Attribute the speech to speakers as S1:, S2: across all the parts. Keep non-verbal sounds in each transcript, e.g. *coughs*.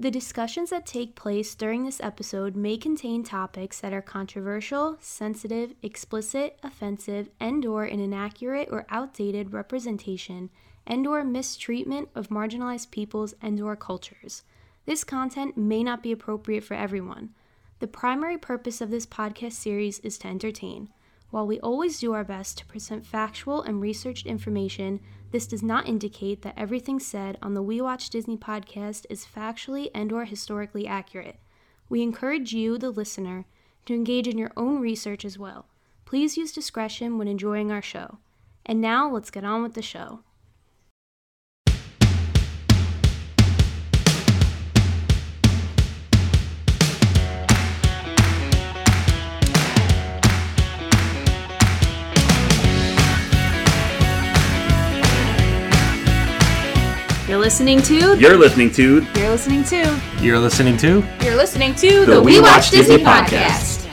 S1: The discussions that take place during this episode may contain topics that are controversial, sensitive, explicit, offensive, and/or an inaccurate or outdated representation and/or mistreatment of marginalized peoples and/or cultures. This content may not be appropriate for everyone. The primary purpose of this podcast series is to entertain. While we always do our best to present factual and researched information, this does not indicate that everything said on the We Watch Disney podcast is factually and or historically accurate. We encourage you, the listener, to engage in your own research as well. Please use discretion when enjoying our show. And now let's get on with the show. Listening to
S2: You're listening to
S1: You're listening to
S3: You're listening to
S1: You're listening to
S2: The We Watch Disney podcast.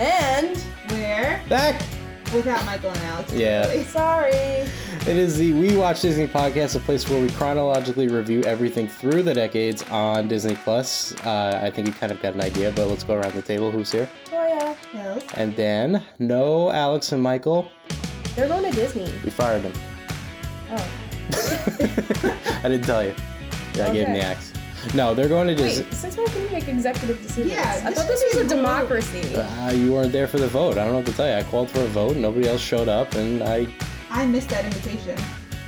S4: And
S5: Where?
S3: Back.
S5: Without Michael and Alex.
S3: Yeah.
S5: really.
S4: sorry.
S3: It is the We Watch Disney podcast, a place where we chronologically review everything through the decades on Disney Plus. Uh, I think you kind of got an idea, but let's go around the table. Who's here?
S4: Toya.
S5: Yes.
S3: And then, No, Alex and Michael.
S4: They're going to Disney.
S3: We fired them.
S4: Oh. *laughs*
S3: I didn't tell you. Yeah, I gave him the axe. No, they're going to Disney.
S4: Wait, since when can you make executive decisions?
S5: Yeah,
S4: I
S5: this
S4: thought this
S5: should
S4: was a
S5: be a rule.
S4: democracy.
S3: Uh, you weren't there for the vote. I don't know what to tell you. I called for a vote. Nobody else showed up, and I
S5: I missed that invitation.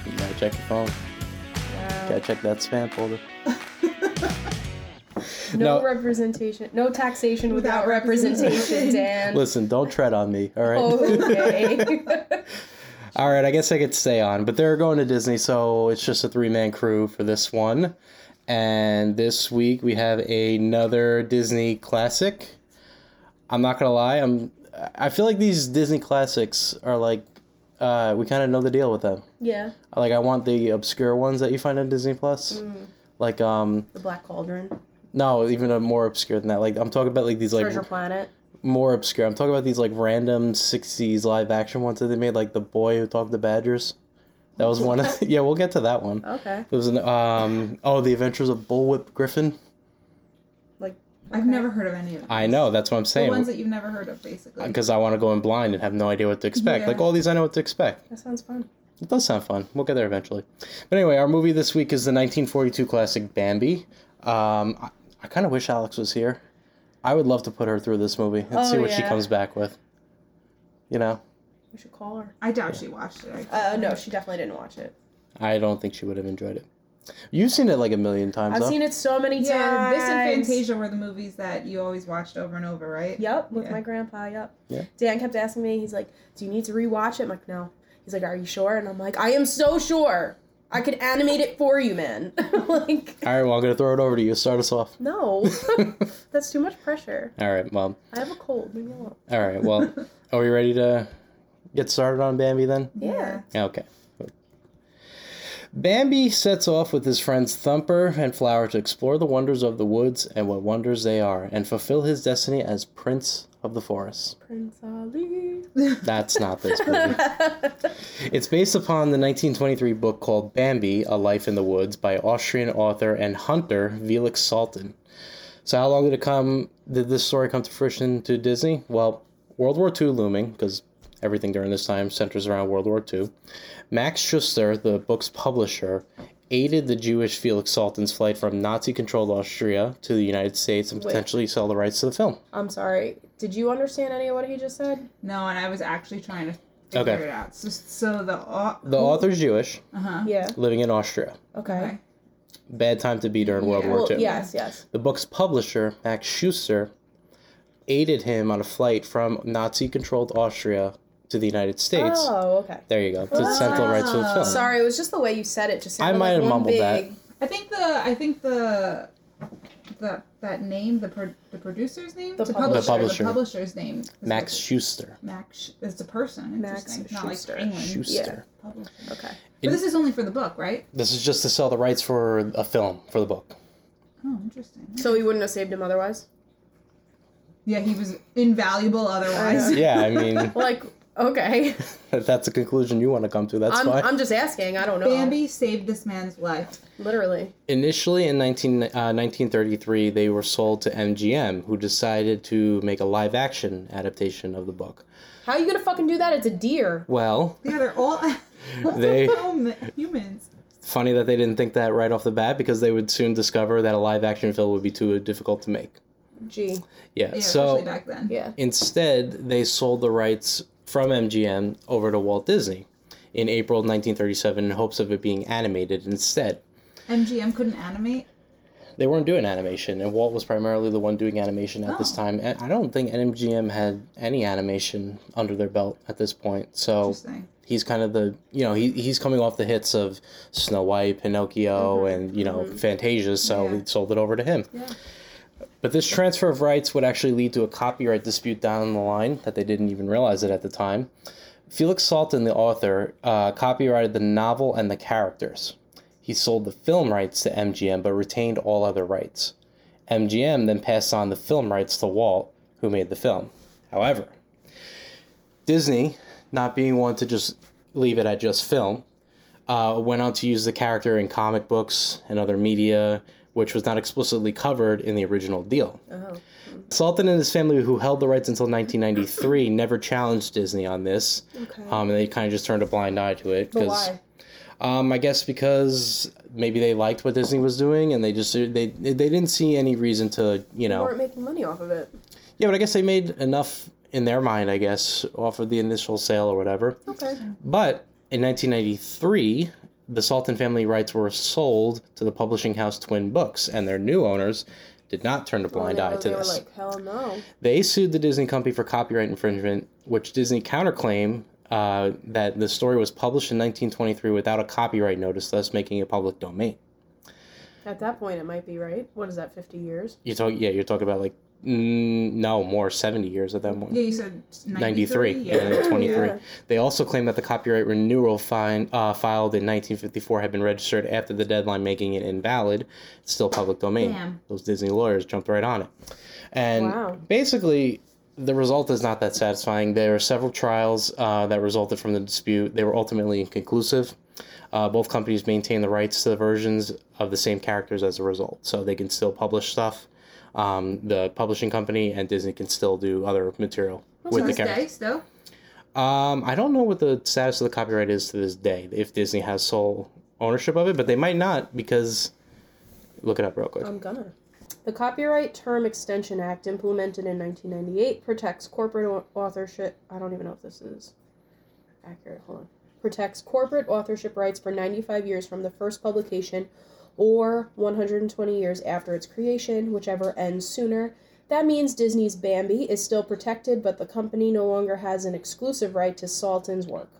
S3: you gotta check your phone.
S4: Wow.
S3: Gotta check that spam folder. *laughs*
S4: No,
S3: No.
S4: representation. No taxation without,
S5: Without
S4: representation,
S5: representation.
S4: Dan.
S3: Listen, don't tread on me. All right.
S4: Okay. *laughs*
S3: All right, I guess I could stay on, but they're going to Disney, so it's just a three man crew for this one. And this week we have another Disney classic. I'm not gonna lie, I'm. I feel like these Disney classics are like, uh, we kind of know the deal with them.
S4: yeah.
S3: Like I want the obscure ones that you find on Disney Plus. Like um,
S4: The Black Cauldron.
S3: no, even a more obscure than that. Like I'm talking about like these like
S4: Treasure Planet.
S3: more obscure. I'm talking about these like random '60s live action ones that they made, like the boy who talked to badgers. That was one. Of, *laughs* yeah, we'll get to that one.
S4: Okay.
S3: It was an um oh the Adventures of Bullwhip Griffin.
S4: Like.
S5: I've
S4: okay.
S5: never heard of any of them.
S3: I know that's what I'm saying.
S5: The ones that you've never heard of, basically.
S3: because I want to go in blind and have no idea what to expect.
S5: Yeah.
S3: Like all these, I know what to expect.
S4: That sounds fun.
S3: It does sound fun. We'll get there eventually. But anyway, our movie this week is the 1942 classic Bambi. Um, I, I kind of wish Alex was here. I would love to put her through this movie and
S4: Oh,
S3: see what she comes back with. You know,
S4: We should call her.
S5: I doubt she watched it. I-
S4: Uh, no, she definitely didn't watch it.
S3: I don't think she would have enjoyed it. You've seen it like a million times.
S4: I've
S3: though.
S4: seen it so many times.
S5: This and Fantasia were the movies that you always watched over and over, right?
S4: Yep, with
S5: Yeah.
S4: my grandpa. Yep.
S3: Yeah.
S4: Dan kept asking me. He's like, "Do you need to rewatch it?" I'm like, "No." He's like, "Are you sure?" And I'm like, "I am so sure. I could animate it for you, man." *laughs* like,
S3: All right, well, I'm going to throw it over to you. Start us off.
S4: no, *laughs* that's too much pressure.
S3: All right, well,
S4: I have a cold. Leave me alone.
S3: all right, well, are we ready to get started on Bambi then?
S4: Yeah.
S3: Okay. Bambi sets off with his friends Thumper and Flower to explore the wonders of the woods and what wonders they are, and fulfill his destiny as Prince of the Forest.
S4: Prince Ali. *laughs*
S3: That's not this movie. It's based upon the 1923 book called Bambi, A Life in the Woods by Austrian author and hunter Felix Salten. So how long did it come did this story come to fruition to Disney? Well, World War II looming because everything during this time centers around World War II. Max Schuster, the book's publisher, aided the Jewish Felix Salten's flight from Nazi-controlled Austria to the United States and
S4: Wait.
S3: potentially sell the rights to the film.
S4: I'm sorry. Did you understand any of what he just said?
S5: No, and I was actually trying to figure
S3: Okay.
S5: it out. So, so the au-
S3: The author's Jewish,
S5: Uh huh.
S4: Yeah.
S3: living in Austria.
S4: Okay.
S5: Okay.
S3: Bad time to be during World
S5: Yeah.
S3: War
S4: Well,
S3: II.
S4: yes, yes.
S3: The book's publisher, Max Schuster, aided him on a flight from Nazi controlled Austria to the United States.
S4: Oh, okay.
S3: There you go. To sell the rights to the ah. film.
S4: Sorry, it was just the way you said it. Just
S3: I might
S4: like
S3: have
S4: one
S3: mumbled that.
S5: I think the I think the the that name the pro, the producer's name
S4: The
S5: the
S4: publisher.
S3: The publisher.
S5: the publisher's name
S3: Max
S5: what-
S3: Schuster.
S5: Max it's a person
S4: Max
S5: interesting not
S4: Schuster.
S5: like England
S3: Schuster.
S5: publisher.
S4: Okay.
S5: but this is only for the book right
S3: This is just to sell the rights for a film for the book.
S5: oh interesting
S4: So he wouldn't have saved him otherwise.
S5: yeah he was invaluable otherwise
S4: I.
S3: Yeah, I mean, *laughs*
S4: Like, Okay. *laughs*
S3: If that's a conclusion you want to come to, that's
S4: I'm,
S3: fine.
S4: I'm just asking. I don't know.
S5: Bambi saved this man's life.
S4: Literally.
S3: Initially in 19, uh, 1933, they were sold to MGM, who decided to make a live action adaptation of the book.
S4: How are you gonna fucking do that? It's a deer.
S3: Well,
S5: Yeah, they're all *laughs*
S3: They- *laughs*
S5: hum- humans.
S3: funny that they didn't think that right off the bat because they would soon discover that a live action film would be too difficult to make.
S4: Gee.
S3: Yeah,
S5: Yeah,
S3: so
S5: back then.
S4: Yeah.
S3: instead they sold the rights from MGM over to Walt Disney in April 1937 in hopes of it being animated instead.
S5: MGM couldn't animate.
S3: They weren't doing animation, and Walt was primarily the one doing animation at this
S5: Oh.
S3: time. And I don't think MGM had any animation under their belt at this point. So he's kind of the you know he, he's coming off the hits of Snow White, Pinocchio, mm-hmm. and you know mm-hmm. Fantasia. So
S5: Yeah.
S3: we sold it over to him. But this transfer of rights would actually lead to a copyright dispute down the line that they didn't even realize it at the time. Felix Salten, the author, uh, copyrighted the novel and the characters. He sold the film rights to MGM but retained all other rights. MGM then passed on the film rights to Walt, who made the film. However, Disney, not being one to just leave it at just film, uh, went on to use the character in comic books and other media, which was not explicitly covered in the original deal.
S4: Oh.
S3: Salten and his family, who held the rights until 1993, *coughs* never challenged Disney on this.
S4: Okay.
S3: Um, and they kind of just turned a blind eye to it.
S4: but why?
S3: Um, I guess because maybe they liked what Disney was doing, and they just they they didn't see any reason to you
S4: You
S3: know.
S4: weren't making money off of it.
S3: Yeah, but I guess they made enough in their mind, I guess, off of the initial sale or whatever.
S4: Okay.
S3: But in 1993, the Salten family rights were sold to the publishing house Twin Books, and their new owners did not turn a blind
S4: Well,
S3: eye to this.
S4: like, hell no.
S3: They sued the Disney company for copyright infringement, which Disney counterclaimed uh, that the story was published in 1923 without a copyright notice, thus making it public domain.
S4: At that point, it might be right. What is that? Fifty years?
S3: You're talking, yeah, you're talking about like no more 70 years at that point.
S5: Yeah, you said
S3: 93
S5: 93.
S3: yeah, and 23
S4: Yeah.
S3: they also claim that the copyright renewal fine, uh, filed in 1954 had been registered after the deadline making it invalid it's still public domain
S5: Damn.
S3: those disney lawyers jumped right on it and
S4: Wow.
S3: basically the result is not that satisfying there are several trials uh, that resulted from the dispute they were ultimately inconclusive uh, both companies maintain the rights to the versions of the same characters as a result so they can still publish stuff um, the publishing company and disney can still do other material
S5: To
S3: with the
S5: this
S3: characters
S5: day, still.
S3: um, I don't know what the status of the copyright is to this day. If Disney has sole ownership of it, but they might not because. Look it up real quick.
S4: I'm gonna. The Copyright Term Extension Act, implemented in 1998, protects corporate authorship. I don't even know if this is accurate. Hold on. Protects corporate authorship rights for 95 years from the first publication or 120 years after its creation, whichever ends sooner. That means Disney's Bambi is still protected, but the company no longer has an exclusive right to Salten's work.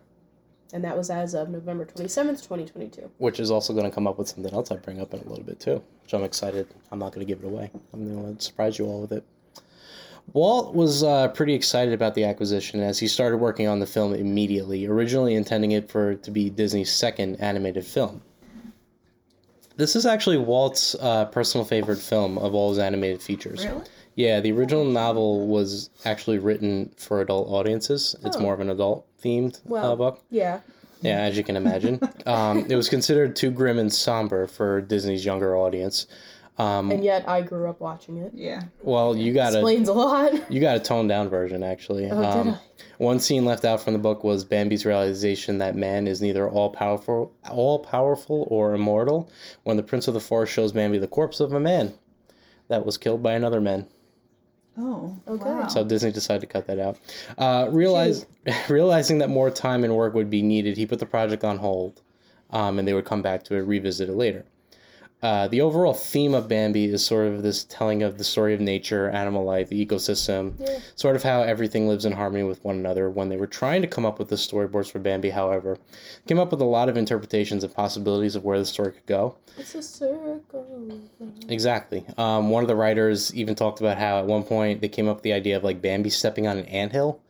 S4: And that was as of November 27th, 2022.
S3: Which is also going to come up with something else I bring up in a little bit too, which I'm excited. I'm not going to give it away. I'm going to surprise you all with it. Walt was uh, pretty excited about the acquisition as he started working on the film immediately, originally intending it for it to be Disney's second animated film. This is actually Walt's uh, personal favorite film of all his animated features.
S5: Really?
S3: Yeah, the original novel was actually written for adult audiences. It's
S4: Oh.
S3: more of an adult themed uh,
S4: Well-
S3: book.
S4: Yeah.
S3: Yeah, as you can imagine. *laughs* um, it was considered too grim and somber for Disney's younger audience. Um,
S4: And yet I grew up watching it.
S5: Yeah.
S3: well, you got a
S4: Explains a lot. *laughs*
S3: you got a toned down version actually.
S4: Oh, did
S3: um,
S4: I?
S3: one scene left out from the book was Bambi's realization that man is neither all powerful, all powerful or immortal. When the Prince of the Forest shows Bambi the corpse of a man that was killed by another man.
S5: Oh.
S4: Okay.
S5: Wow.
S3: So Disney decided to cut that out. Uh, realize, *laughs* realizing that more time and work would be needed, he put the project on hold, um, and they would come back to it, revisit it later. Uh, the overall theme of Bambi is sort of this telling of the story of nature, animal life, the ecosystem,
S4: Yeah.
S3: sort of how everything lives in harmony with one another. When they were trying to come up with the storyboards for Bambi, however, came up with a lot of interpretations and possibilities of where the story could go.
S4: It's a circle.
S3: Exactly. Um, one of the writers even talked about how at one point they came up with the idea of like Bambi stepping on an anthill,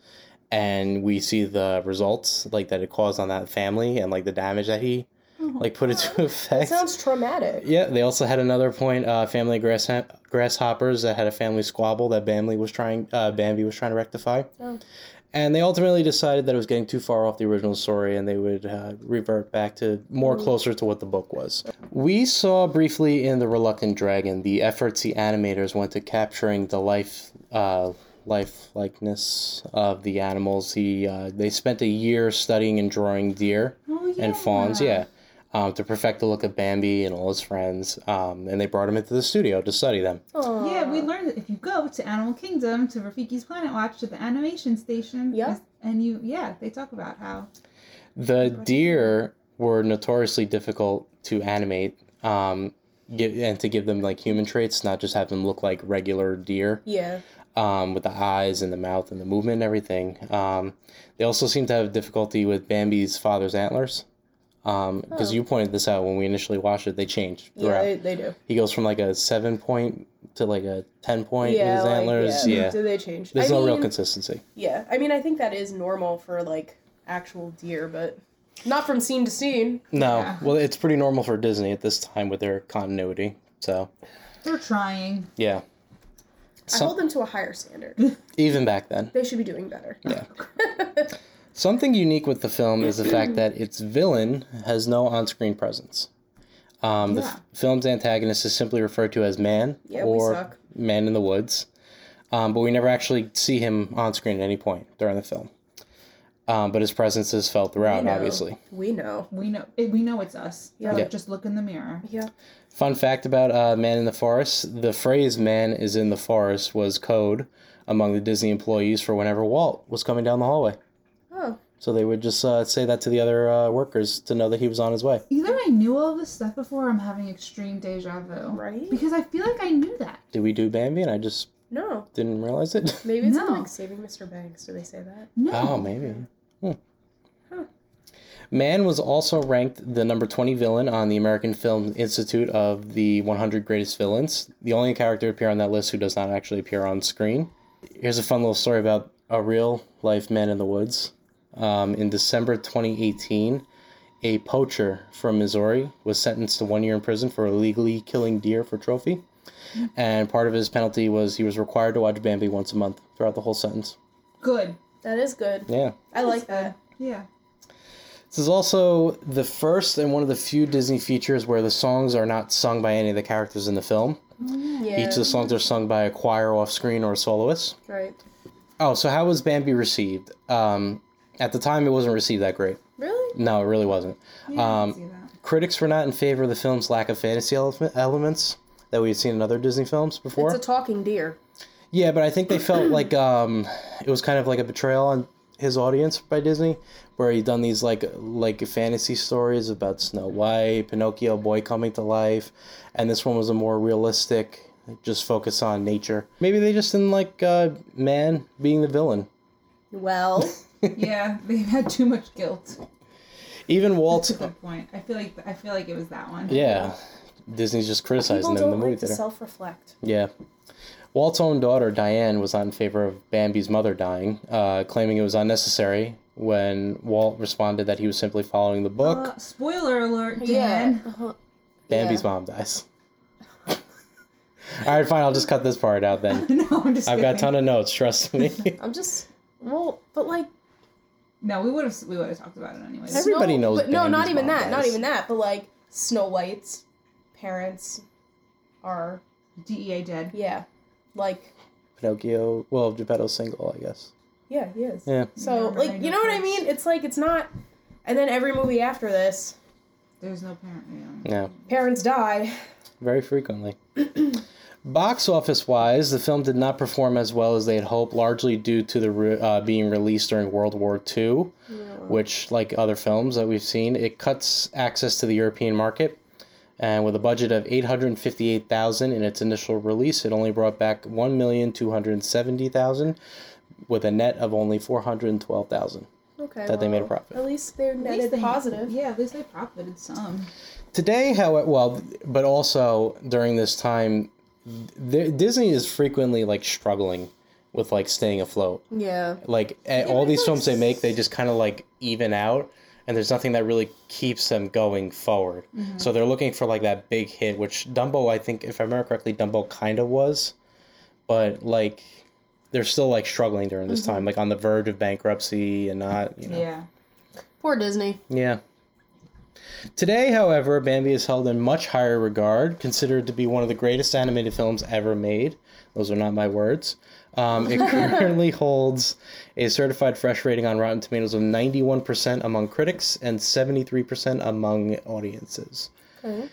S3: and we see the results like that it caused on that family and like the damage that he like put into effect.
S4: Sounds traumatic.
S3: Yeah, they also had another point. Uh, family grass grasshoppers that had a family squabble that Bambi was trying. Uh, Bambi was trying to rectify.
S4: Oh.
S3: And they ultimately decided that it was getting too far off the original story and they would uh, revert back to more closer to what the book was. We saw briefly in The Reluctant Dragon the efforts the animators went to capturing the life. Uh, life likeness of the animals he uh, they spent a year studying and drawing deer
S5: Oh, yeah.
S3: and fawns yeah um, to perfect the look of bambi and all his friends um, and they brought him into the studio to study them
S5: Yeah, we learned that if you go to Animal Kingdom to Rafiki's Planet Watch to the animation station,
S4: Yeah.
S5: and you yeah, they talk about how
S3: The deer were notoriously difficult to animate um, gi- and to give them like human traits, not just have them look like regular deer
S4: Yeah.
S3: um, with the eyes and the mouth and the movement and everything. Um, they also seem to have difficulty with Bambi's father's antlers. Um, because
S4: Oh.
S3: you pointed this out when we initially watched it, they changed
S4: Yeah, they, they do.
S3: He goes from like a seven point to like a ten point
S4: yeah,
S3: with his
S4: like,
S3: antlers.
S4: yeah.
S3: Yeah,
S4: Do they change?
S3: there's
S4: I
S3: no
S4: mean,
S3: real consistency.
S4: Yeah, I mean, I think that is normal for like actual deer, but not from scene to scene.
S3: No,
S5: Yeah.
S3: well, it's pretty normal for Disney at this time with their continuity. So
S5: they're trying.
S3: yeah,
S4: I hold them to a higher standard. *laughs*
S3: even back then.
S4: they should be doing better.
S3: Yeah. *laughs* Something unique with the film is the fact that its villain has no on-screen presence. Um, The f- film's antagonist is simply referred to as Man
S4: Yeah,
S3: or. Man in the Woods, um, but we never actually see him on screen at any point during the film. Um, but his presence is felt throughout,
S4: We
S3: obviously.
S4: We know.
S5: We know it, we know it's us.
S4: Yeah.
S5: Like,
S3: Yeah.
S5: Just look in the mirror.
S4: Yeah.
S3: Fun fact about uh, Man in the Forest the phrase Man is in the Forest was code among the Disney employees for whenever Walt was coming down the hallway. So they would just uh, say that to the other uh, workers to know that he was on his way.
S5: Either I knew all this stuff before, or I'm having extreme deja vu.
S4: right?
S5: Because I feel like I knew that.
S3: Did we do Bambi and I just
S4: No.
S3: didn't realize it? *laughs*
S4: Maybe it's
S5: No.
S4: like Saving Mr. Banks. Do they say that?
S5: No.
S3: Oh, maybe. Hmm.
S4: Huh.
S3: Man was also ranked the number 20 villain on the American Film Institute of the 100 Greatest Villains. The only character to appear on that list who does not actually appear on screen. Here's a fun little story about a real life man in the woods. Um, in December 2018, a poacher from Missouri was sentenced to one year in prison for illegally killing deer for trophy. And part of his penalty was he was required to watch Bambi once a month throughout the whole sentence.
S5: Good.
S4: That is good.
S3: Yeah.
S4: I like that.
S5: Yeah.
S3: This is also the first and one of the few Disney features where the songs are not sung by any of the characters in the film.
S4: Yeah.
S3: Each of the songs are sung by a choir off screen or a soloist.
S4: Right.
S3: Oh, so how was Bambi received? Um, at the time, it wasn't received that great.
S4: Really?
S3: No, it really wasn't.
S5: Yeah,
S3: Um,
S5: can see that.
S3: Critics were not in favor of the film's lack of fantasy ele- elements that we had seen in other Disney films before.
S4: It's a talking deer.
S3: Yeah, but I think they felt like *clears throat* um, it was kind of like a betrayal on his audience by Disney, where he'd done these like like fantasy stories about Snow White, Pinocchio, boy coming to life, and this one was a more realistic, just focus on nature. Maybe they just didn't like uh, man being the villain.
S4: Well,
S5: yeah, they had too much guilt.
S3: Even Walt,
S5: That's a good point. I feel like I feel like it was that one.
S3: yeah, Disney's just criticizing
S4: people
S3: them in the
S4: don't
S3: movie
S4: like to
S3: theater.
S4: self-reflect.
S3: Yeah. Walt's own daughter, Diane, was not in favor of Bambi's mother dying, uh, claiming it was unnecessary when Walt responded that he was simply following the book.
S5: Uh, spoiler alert,
S4: Yeah.
S5: Dan.
S4: Uh-huh.
S3: Bambi's
S4: yeah.
S3: mom dies. *laughs* All right, fine. I'll just cut this part out then. *laughs*
S5: no, I'm just
S3: I've got a
S5: kidding.
S3: ton of notes. Trust me. *laughs*
S4: I'm just well, but like
S5: No, we would have we would have talked about it anyways.
S3: Everybody
S4: Snow-
S3: knows
S4: But no, not even
S3: mom
S4: that. Not even that. But like Snow White's parents are
S5: DEA dead.
S4: yeah, like
S3: Pinocchio. Well, Geppetto's single, I guess.
S4: yeah, he is.
S3: Yeah.
S4: So
S5: Yeah,
S4: like you know what I mean? It's like it's not. And then every movie after this,
S5: There's no parent. Yeah.
S3: Yeah.
S4: parents die.
S3: Very frequently. *clears throat* Box office wise, the film did not perform as well as they had hoped, largely due to the re- uh, being released during World War II, which, like other films that we've seen, it cuts access to the European market. And with a budget of eight hundred fifty-eight thousand in its initial release, it only brought back one million two hundred seventy thousand, with a net of only four hundred twelve thousand.
S4: Okay.
S3: That they made a profit.
S4: At least they
S5: At least
S4: netted
S5: they-
S4: positive.
S5: Yeah, at least they profited some.
S3: Today, how well, but also during this time, th- Disney is frequently like struggling with like staying afloat.
S4: Yeah.
S3: Like all these films they make, they just kind of like even out, and there's nothing that really keeps them going forward. Mm-hmm. So they're looking for like that big hit, which Dumbo, I think, if I remember correctly, Dumbo kind of was, but like they're still like struggling during this mm-hmm. time, like on the verge of bankruptcy and not, you know.
S5: Yeah.
S4: Poor Disney.
S3: Yeah. Today, however, Bambi is held in much higher regard, considered to be one of the greatest animated films ever made. Those are not my words. Um, it *laughs* currently holds a certified fresh rating on Rotten Tomatoes of 91% among critics and 73% among audiences.
S4: Okay.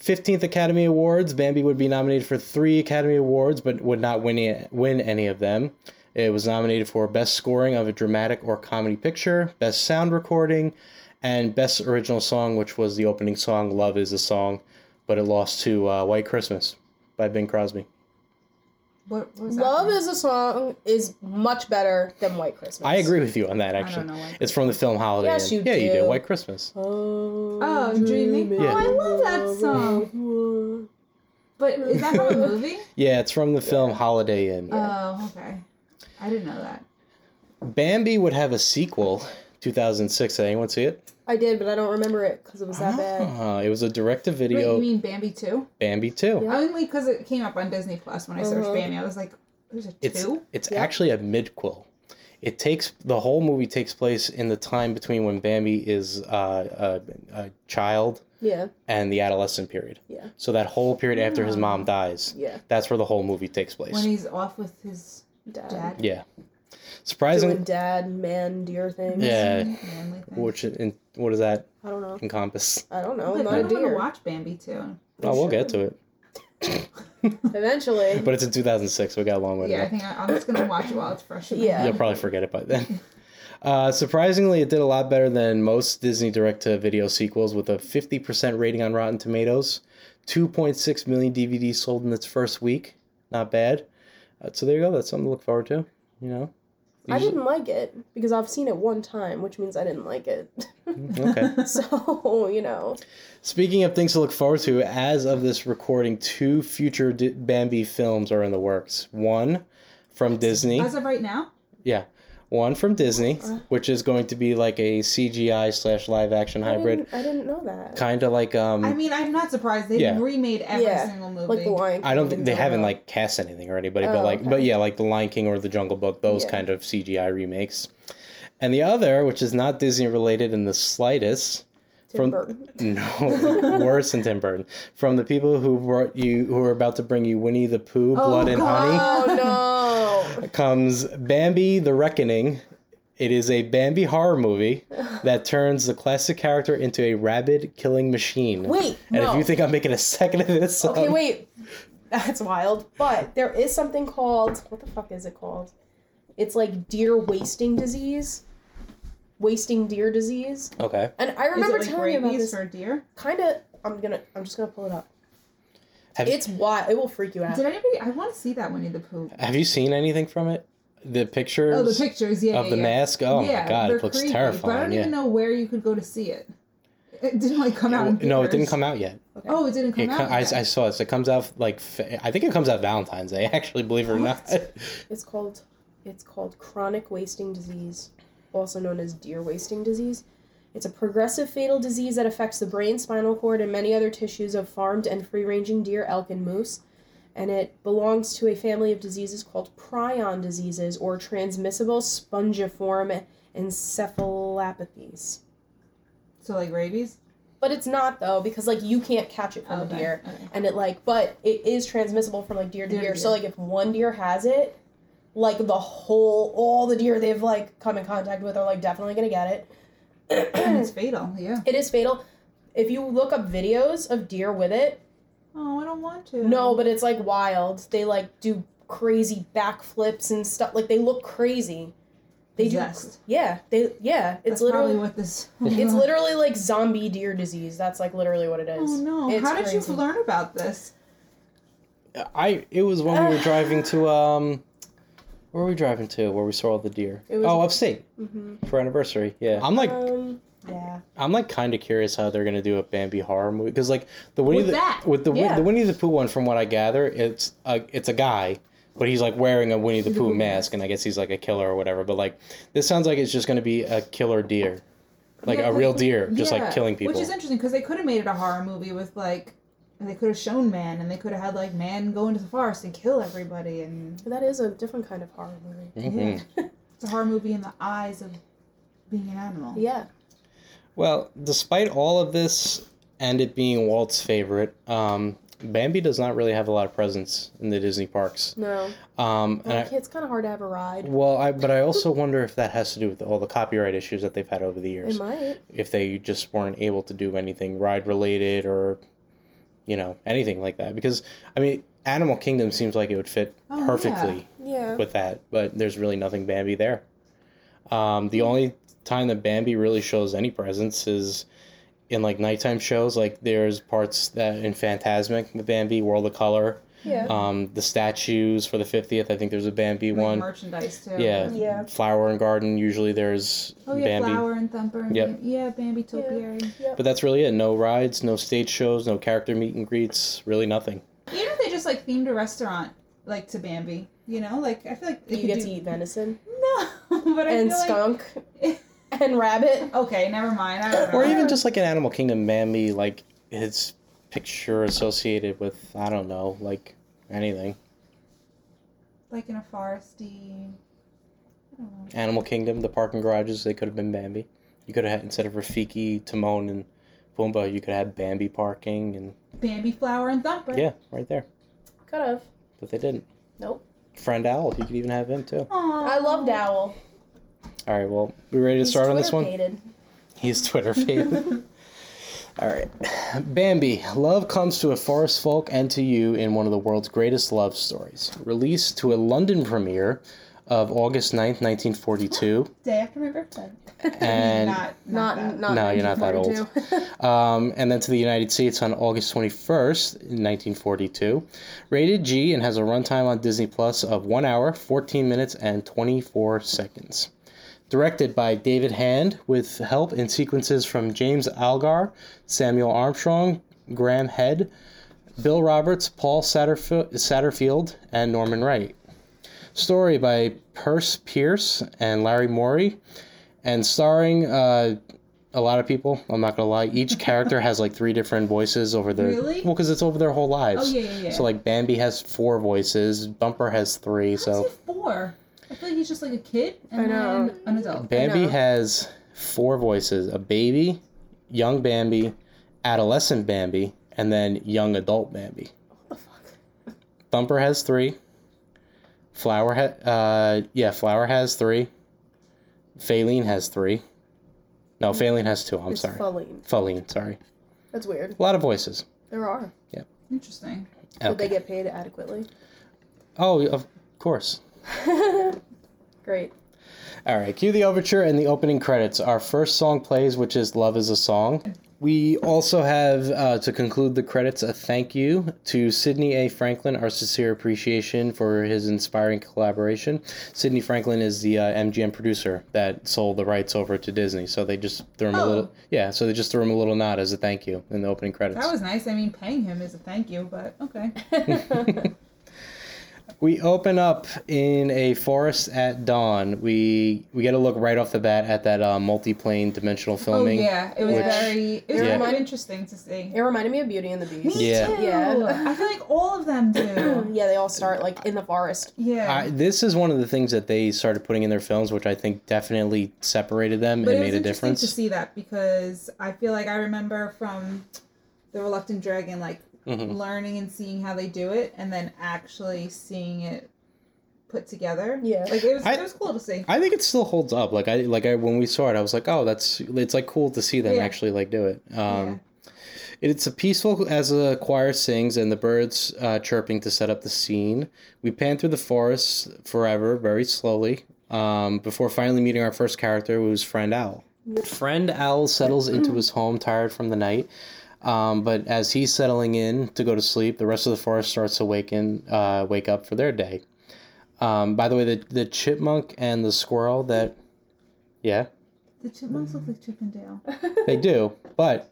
S3: 15th Academy Awards, Bambi would be nominated for three Academy Awards, but would not win, it, win any of them. It was nominated for Best Scoring of a Dramatic or Comedy Picture, Best Sound Recording, and Best Original Song, which was the opening song, Love is a Song, but it lost to uh, White Christmas by Bing Crosby.
S5: What was?
S4: Love
S5: from?
S4: is a song is much better than White Christmas.
S3: I agree with you on that, actually.
S5: know
S3: it's from the film Holiday
S4: Yes,
S3: Inn.
S4: you
S3: yeah, you do.
S4: do.
S3: White Christmas.
S4: Oh,
S5: Oh, Dreaming.
S3: Yeah.
S5: Oh, I love that song. But is that from a movie?
S3: Yeah, it's from the film Holiday Inn.
S5: Oh, okay. I didn't know that.
S3: Bambi would have a sequel, 2006. Did anyone see it?
S4: I did, but I don't remember it because it was that bad.
S3: Uh, it was a direct-to-video
S5: Wait, you mean Bambi 2?
S3: Bambi 2.
S4: Yeah.
S5: Only because it came up on Disney Plus when I searched
S4: Uh-huh.
S5: Bambi. I was like, there's a
S3: It's
S5: 2?
S3: it's
S4: Yeah.
S3: actually a midquel. It takes the whole movie takes place in the time between when Bambi is uh, a, a child
S4: Yeah,
S3: and the adolescent period.
S4: yeah,
S3: So that whole period after his mom dies,
S4: yeah.
S3: that's where the whole movie takes place.
S5: When he's off with his
S4: Dad.
S5: dad.
S3: yeah,
S4: Doing
S3: surprising.
S4: dad, man, deer things.
S3: Yeah,
S5: Manly thing.
S3: which in, what does that
S4: I don't know.
S3: encompass?
S4: I don't know.
S5: I
S4: not
S5: kind
S4: a
S5: of want to
S4: deer.
S5: watch Bambi too.
S3: Oh, we'll get to it. *laughs*
S4: Eventually.
S3: But it's in 2006. We got a long way to
S5: Yeah, I
S3: go.
S5: think I, I'm just gonna watch it while it's fresh. in my
S4: Yeah.
S3: You'll probably forget it by then. Uh, surprisingly, it did a lot better than most Disney direct to video sequels with a 50% rating on Rotten Tomatoes. 2.6 million DVDs sold in its first week. Not bad. Uh, so there you go. That's something to look forward to. You know?
S4: I didn't like it because I've seen it one time, which means I didn't like it.
S3: Mm, okay. *laughs*
S4: so, you know.
S3: Speaking of things to look forward to, as of this recording, two future D- Bambi films are in the works. One from Disney.
S5: As of right now,
S3: Yeah. One from Disney, which is going to be like a CGI slash live action
S4: I
S3: hybrid.
S4: didn't, I didn't know that.
S3: Kind of like um
S5: I mean, I'm not surprised they
S3: Yeah.
S5: remade every
S4: Yeah,
S5: single movie.
S4: Like the Lion
S3: I don't think
S4: and
S3: they haven't like cast anything or anybody,
S4: Oh,
S3: but like,
S4: okay.
S3: but yeah, like the Lion King or the Jungle Book, those
S4: Yeah.
S3: kind of CGI remakes. And the other, which is not Disney related in the slightest,
S4: Tim
S3: from
S4: Burton. *laughs*
S3: no worse than Tim Burton, from the people who brought you, who are about to bring you Winnie the Pooh, Blood and Honey,
S4: Oh no.
S3: Comes Bambi: The Reckoning. It is a Bambi horror movie that turns the classic character into a rabid killing machine.
S4: Wait,
S3: and
S4: no.
S3: if you think I'm making a second of this,
S4: Okay,
S3: um,
S4: wait. That's wild. But there is something called what the fuck is it called? It's like deer wasting disease. Wasting deer disease.
S3: Okay.
S4: And I
S5: Is
S4: remember
S5: it like
S4: telling you about this.
S5: for deer?
S4: Kind of. I'm gonna. I'm just gonna pull it up.
S3: Have,
S4: It's wild. It will freak you out.
S5: Did anybody? I want to see that Winnie the Pooh.
S3: have you seen anything from it? The pictures
S5: Oh, the pictures, yeah,
S3: of
S5: yeah,
S3: the
S5: yeah.
S3: mask? Oh
S5: yeah,
S3: my god, it looks
S5: creepy, But I don't
S3: Yeah.
S5: even know where you could go to see it. It didn't like come out. In
S3: No, it didn't come out yet.
S5: Oh, it didn't come
S3: It co-
S5: out.
S3: I,
S5: yet.
S3: I saw it. It comes out like I think it comes out Valentine's Day. *laughs* Actually, believe it or not. *laughs*
S4: It's called. It's called chronic wasting disease, also known as deer wasting disease. It's a progressive fatal disease that affects the brain, spinal cord, and many other tissues of farmed and free-ranging deer, elk, and moose. And it belongs to a family of diseases called prion diseases or transmissible spongiform encephalopathies.
S5: so like rabies.
S4: But it's not though because like you can't catch it from
S5: Okay,
S4: a deer,
S5: okay.
S4: and it like but it is transmissible from like deer to
S5: Deer to
S4: deer. So like if one deer has it, like the whole all the deer they've like come in contact with are like definitely gonna get it.
S5: And it's *clears throat* fatal. Yeah.
S4: It is fatal. If you look up videos of deer with it,
S5: Oh, I don't want to.
S4: no, but it's like wild. They like do crazy backflips and stuff. Like they look crazy. They
S5: Possessed.
S4: do. Yeah, they yeah. It's
S5: That's
S4: literally
S5: what this. *laughs*
S4: it's *laughs* literally like zombie deer disease. That's like literally what it is.
S5: Oh no!
S4: It's
S5: How did
S4: crazy.
S5: you learn about this?
S3: I it was when we were *sighs* driving to um, where were we driving to? Where we saw all the deer?
S4: It was-
S3: oh, upstate
S4: Mhm.
S3: for anniversary. Yeah, I'm like
S4: Um, yeah.
S3: I'm like kind of curious how they're gonna do a Bambi horror movie because like the Winnie
S5: With
S3: the
S5: that,
S3: with the
S4: yeah.
S3: the Winnie the Pooh one from what I gather it's a it's a guy but he's like wearing a Winnie the Pooh *laughs* mask and I guess he's like a killer or whatever but like this sounds like it's just gonna be a killer deer like
S5: Yeah,
S3: a real deer just
S5: yeah,
S3: like killing people
S5: Which is interesting because they could have made it a horror movie with like and they could have shown man, and they could have had like man go into the forest and kill everybody, and
S4: That is a different kind of horror movie. *laughs*
S3: Mhm.
S5: it's a horror movie in the eyes of being an animal.
S4: Yeah.
S3: Well, despite all of this and it being Walt's favorite, um, Bambi does not really have a lot of presence in the Disney parks.
S4: No.
S3: Um, and I,
S4: it's kind of hard to have a ride.
S3: well, I but I also wonder if that has to do with all the copyright issues that they've had over the years.
S4: It might.
S3: If they just weren't able to do anything ride related or, you know, anything like that. Because I mean, Animal Kingdom seems like it would fit
S5: Oh,
S3: perfectly
S4: Yeah.
S3: with that, but there's really nothing Bambi there. Um, the only time that Bambi really shows any presence is in like nighttime shows. Like there's parts that in Fantasmic, the Bambi World of Color,
S4: Yeah.
S3: um, the statues for the 50th. I think there's a Bambi
S5: Like
S3: one.
S5: merchandise too.
S3: Yeah.
S4: Yeah.
S3: Flower and Garden. Usually there's
S5: Oh yeah,
S3: Bambi,
S5: Flower and Thumper. And
S3: Yep.
S5: Bam- Yeah, Bambi Topiary.
S4: Yep.
S3: but that's really it. No rides, no stage shows, no character meet and greets. Really nothing.
S5: You know, they just like themed a restaurant like to Bambi. You know, like I feel like they
S4: you
S5: could
S4: get
S5: do...
S4: to eat venison
S5: No, *laughs* but I
S4: and
S5: feel like
S4: skunk *laughs* and rabbit.
S5: okay, never mind. I don't know.
S3: Or even just like an Animal Kingdom Bambi, like his picture associated with I don't know, like anything.
S5: like in a foresty. I don't know.
S3: Animal Kingdom, the parking garages, they could have been Bambi. You could have had instead of Rafiki, Timon, and Pumbaa, you could have had Bambi parking, and
S5: Bambi, Flower, and Thumper.
S3: yeah, right there.
S4: Could have.
S3: But they didn't.
S4: Nope.
S3: Friend Owl, you could even have him too.
S5: Aww.
S4: I loved Owl.
S3: All right, well, we ready to
S4: He's
S3: start on this one?
S4: Twitter-pated.
S3: He's Twitter feed. *laughs* All right. Bambi, love comes to a forest folk and to you in one of the world's greatest love stories. Released to a London premiere of August 9th, 1942. *laughs*
S5: Day after my birthday.
S3: And *laughs*
S5: not, not,
S4: Not,
S5: that.
S4: not
S3: No, you're not that old. *laughs* um, and then to the United States on August 21st, 1942. Rated G and has a runtime on Disney Plus of 1 hour, 14 minutes, and 24 seconds. Directed by David Hand, with help in sequences from James Algar, Samuel Armstrong, Graham Heid, Bill Roberts, Paul Satterf- Satterfield, and Norman Wright. Story by Perce Pierce and Larry Morey, and starring uh, a lot of people. I'm not gonna lie. Each character has like three different voices over their.
S5: Really?
S3: Well, because it's over their whole lives.
S5: Oh, yeah, yeah, yeah.
S3: So like Bambi has four voices. Thumper has three.
S5: How's
S3: So
S5: four? I feel like he's just like a kid and then an adult.
S3: Bambi has four voices: a baby, young Bambi, adolescent Bambi, and then young adult Bambi.
S4: What the fuck?
S3: Thumper has three. Flower ha- uh yeah, Flower has three. Faline has three. No, Faline has two. I'm
S4: it's
S3: sorry.
S4: Faline.
S3: Faline, sorry.
S4: That's weird.
S3: A lot of voices.
S4: There are. Yeah.
S5: Interesting.
S4: Did they
S3: Okay.
S4: get paid adequately?
S3: Oh, of course. *laughs*
S4: Great.
S3: All right, cue the overture and the opening credits. Our first song plays, which is Love is a Song. We also have, uh, to conclude the credits, a thank you to Sidney A. Franklin, our sincere appreciation for his inspiring collaboration. Sidney Franklin is the uh, MGM producer that sold the rights over to Disney, so they just threw him a
S5: Oh.
S3: little, yeah, so they just threw him a little nod as a thank you in the opening credits.
S5: That was nice. I mean, paying him is a thank you, but okay. *laughs* *laughs*
S3: We open up in a forest at dawn. We we get a look right off the bat at that uh, multi-plane dimensional filming.
S5: Oh
S3: filming.
S5: yeah, it was
S3: which-
S5: very, it was
S3: Yeah.
S5: very interesting to see.
S4: It reminded me of Beauty and the Beast.
S5: Me
S3: Yeah.
S5: too.
S4: Yeah.
S5: I feel like all of them do. *clears throat*
S4: Yeah, they all start like in the forest.
S5: Yeah.
S3: I, this is one of the things that they started putting in their films, which I think definitely separated them
S5: but
S3: and
S5: it was
S3: made a
S5: interesting
S3: difference.
S5: to see that because I feel like I remember from the Reluctant Dragon, like
S3: Mhm.
S5: learning and seeing how they do it, and then actually seeing it put together.
S4: Yeah.
S5: like it was,
S3: I-
S5: it was cool to see.
S3: I think it still holds up. Like I like I when we saw it, I was like, oh, that's it's like cool to see them
S5: Yeah.
S3: actually like do it. Um, It's a peaceful as a choir sings and the birds uh, chirping to set up the scene. We pan through the forest forever, very slowly, um, before finally meeting our first character, who's Friend Owl. Friend Owl settles into his home, tired from the night. Um, but as he's settling in to go to sleep, the rest of the forest starts to waken, uh, wake up for their day. Um, by the way, the the chipmunk and the squirrel that, yeah,
S5: The chipmunks look like Chip and Dale. *laughs*
S3: they do, but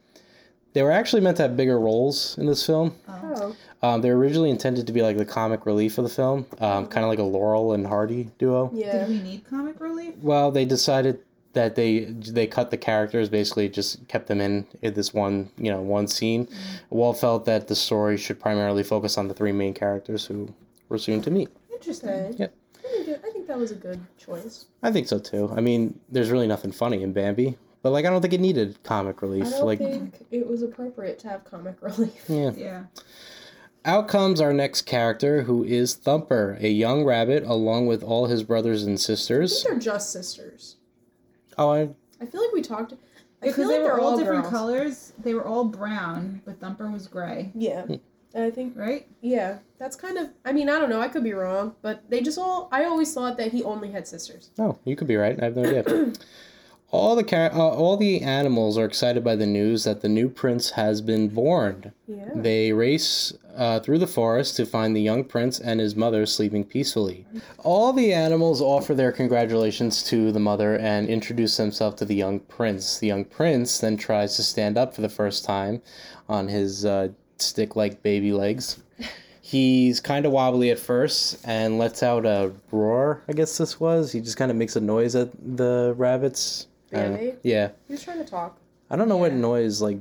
S3: they were actually meant to have bigger roles in this film.
S4: Oh.
S3: Um, they were originally intended to be like the comic relief of the film, um, kind of like a Laurel and Hardy duo.
S4: Yeah.
S5: Did we need comic relief?
S3: Well, they decided that they they cut the characters basically just kept them in, in this one you know one scene. Mm-hmm. Walt felt that the story should primarily focus on the three main characters who we're soon to meet.
S5: Interesting.
S4: Okay.
S3: Yep.
S4: I think, I think that was a good choice.
S3: I think so too. I mean, there's really nothing funny in Bambi, but like I don't think it needed comic relief.
S4: I
S3: relief.
S4: don't
S3: Like
S4: think it was appropriate to have comic *laughs* relief.
S3: yeah.
S5: Yeah.
S3: Out comes our next character, who is Thumper, a young rabbit, along with all his brothers and
S4: I think
S3: sisters.
S4: they're just sisters.
S3: Oh, I,
S4: I feel like we talked. I
S5: Because
S4: feel
S5: they
S4: like
S5: were
S4: they're
S5: all
S4: all
S5: different
S4: girls.
S5: colors. They were all brown, but Thumper was gray,
S4: Yeah, hmm. I think
S5: right?
S4: yeah, that's kind of. I mean, I don't know. I could be wrong, but they just all. I always thought that he only had sisters.
S3: oh, you could be right. I have no idea. *clears throat* all the char- uh, all the animals are excited by the news that the new prince has been born.
S4: Yeah.
S3: They race uh, through the forest to find the young prince and his mother sleeping peacefully. All the animals offer their congratulations to the mother and introduce themselves to the young prince. The young prince then tries to stand up for the first time on his uh, stick like baby legs. He's kind of wobbly at first and lets out a roar, I guess this was. He just kind of makes a noise at the rabbits. I don't know.
S4: Bambi?
S3: Yeah.
S4: He was trying to talk.
S3: I don't know what noise like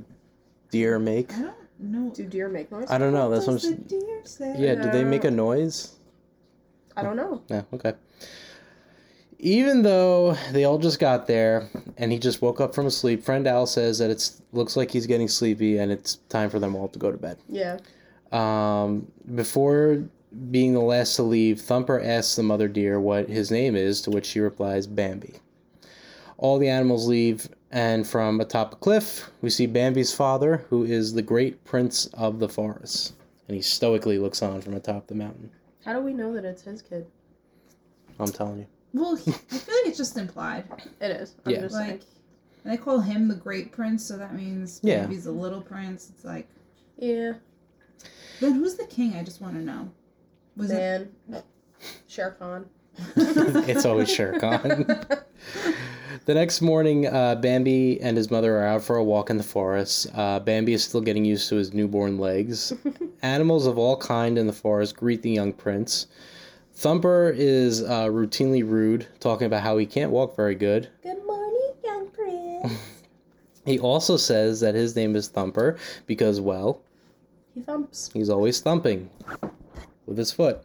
S3: deer make.
S5: I don't know.
S4: Do deer make noise?
S3: I don't know. That's what I'm
S5: Does
S3: s-
S5: the deer say?
S3: Yeah, do they make a noise?
S4: I don't know.
S3: Yeah. okay. Even though they all just got there and he just woke up from a sleep, friend Owl says that it's looks like he's getting sleepy and it's time for them all to go to bed.
S4: Yeah.
S3: Um, before being the last to leave, Thumper asks the mother deer what his name is, to which she replies, Bambi. All the animals leave, and from atop a cliff, we see Bambi's father, who is the great prince of the forest. And he stoically looks on from atop the mountain.
S4: How do we know that it's his kid?
S3: I'm telling you.
S5: Well, he, I feel like it's just implied.
S4: It is. I'm
S3: Yeah.
S4: just
S5: Like, and they call him the Great Prince, so that means
S3: Yeah.
S5: maybe he's the Little Prince. It's like,
S4: Yeah.
S5: then who's the king? I just want to know. Was
S4: Man. Shere Khan. *laughs*
S3: it's always Shere Khan. *laughs* the next morning, uh, Bambi and his mother are out for a walk in the forest. Uh, Bambi is still getting used to his newborn legs. *laughs* Animals of all kind in the forest greet the young prince. Thumper is uh, routinely rude, talking about how he can't walk very good.
S4: Good morning, young prince. *laughs*
S3: He also says that his name is Thumper because, well,
S4: he thumps.
S3: he's always thumping with his foot.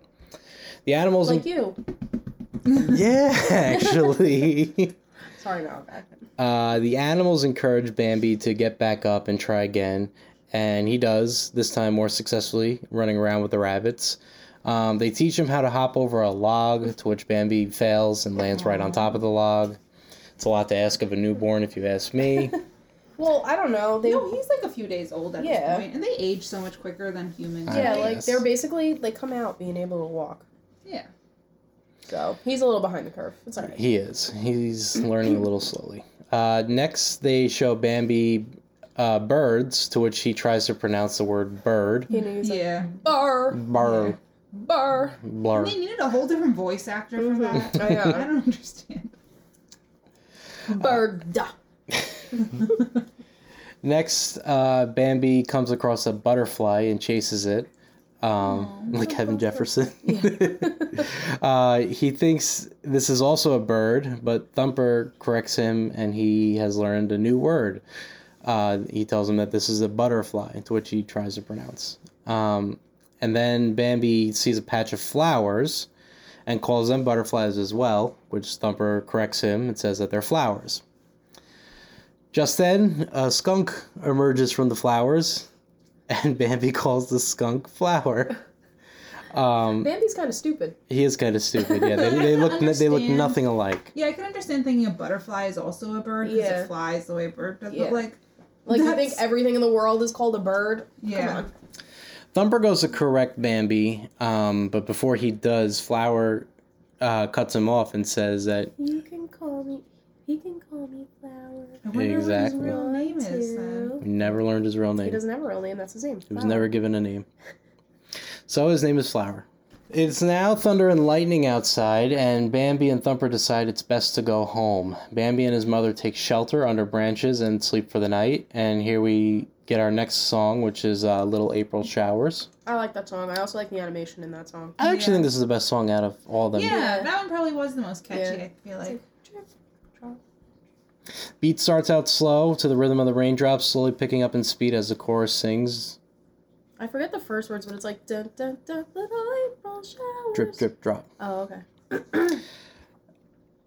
S3: The animals.
S4: Like you. *laughs*
S3: yeah, actually.
S4: Sorry, no, back.
S3: Uh, the animals encourage Bambi to get back up and try again, and he does, this time more successfully, running around with the rabbits. Um, they teach him how to hop over a log, to which Bambi fails and lands right on top of the log. It's a lot to ask of a newborn, if you ask me. *laughs*
S4: Well, I don't know. They
S5: no, he's like a few days old at
S4: Yeah.
S5: this point, and they age so much quicker than humans.
S3: I
S4: yeah,
S3: guess.
S4: like they're basically they come out being able to walk.
S5: yeah.
S4: So he's a little behind the curve. It's alright.
S3: he is. He's learning a little slowly. Uh, next, they show Bambi uh, birds, to which he tries to pronounce the word bird.
S4: You know, he's like
S5: Yeah.
S4: bar,
S3: Bar,
S4: bar.
S3: blur.
S5: They needed a whole different voice actor for
S4: Mhm.
S5: that.
S4: I know. *laughs*
S5: I don't understand.
S4: Bird. *laughs* *laughs*
S3: Next, uh, Bambi comes across a butterfly and chases it, um, *laughs* like Kevin. Jefferson. *laughs* uh, he thinks this is also a bird, but Thumper corrects him and he has learned a new word. Uh, he tells him that this is a butterfly, to which he tries to pronounce. Um, and then Bambi sees a patch of flowers and calls them butterflies as well, which Thumper corrects him and says that they're flowers. Just then, a skunk emerges from the flowers, and Bambi calls the skunk flower. Um,
S4: Bambi's kind of stupid.
S3: he is kind of stupid. Yeah, they, they look they look nothing alike.
S5: Yeah, I can understand thinking a butterfly is also a bird because
S4: Yeah.
S5: it flies the way a bird does.
S4: Yeah.
S5: But like,
S4: Like you think everything in the world is called a bird?
S5: Yeah.
S4: Come on.
S3: Thumper goes to correct Bambi, um, but before he does, Flower uh, cuts him off and says that
S4: You can call me. He can call me Flower.
S5: I wonder
S3: Exactly.
S5: what his real name is then.
S3: never learned his real name.
S4: He
S3: name.
S4: doesn't have a real name. That's his name.
S3: He was never given a name. *laughs* So his name is Flower. It's now thunder and lightning outside, and Bambi and Thumper decide it's best to go home. Bambi and his mother take shelter under branches and sleep for the night. And here we get our next song, which is uh, Little April Showers.
S4: I like that song. I also like the animation in that song.
S3: I actually
S5: Yeah.
S3: think this is the best song out of all of them.
S5: Yeah,
S4: Yeah.
S5: that one probably was the most catchy.
S4: Yeah.
S5: I feel like.
S3: Beat starts out slow to the rhythm of the raindrops, slowly picking up in speed as the chorus sings.
S4: I forget the first words, but it's like dun dun dun little April showers.
S3: Drip, drip, drop.
S4: Oh, okay. *clears throat*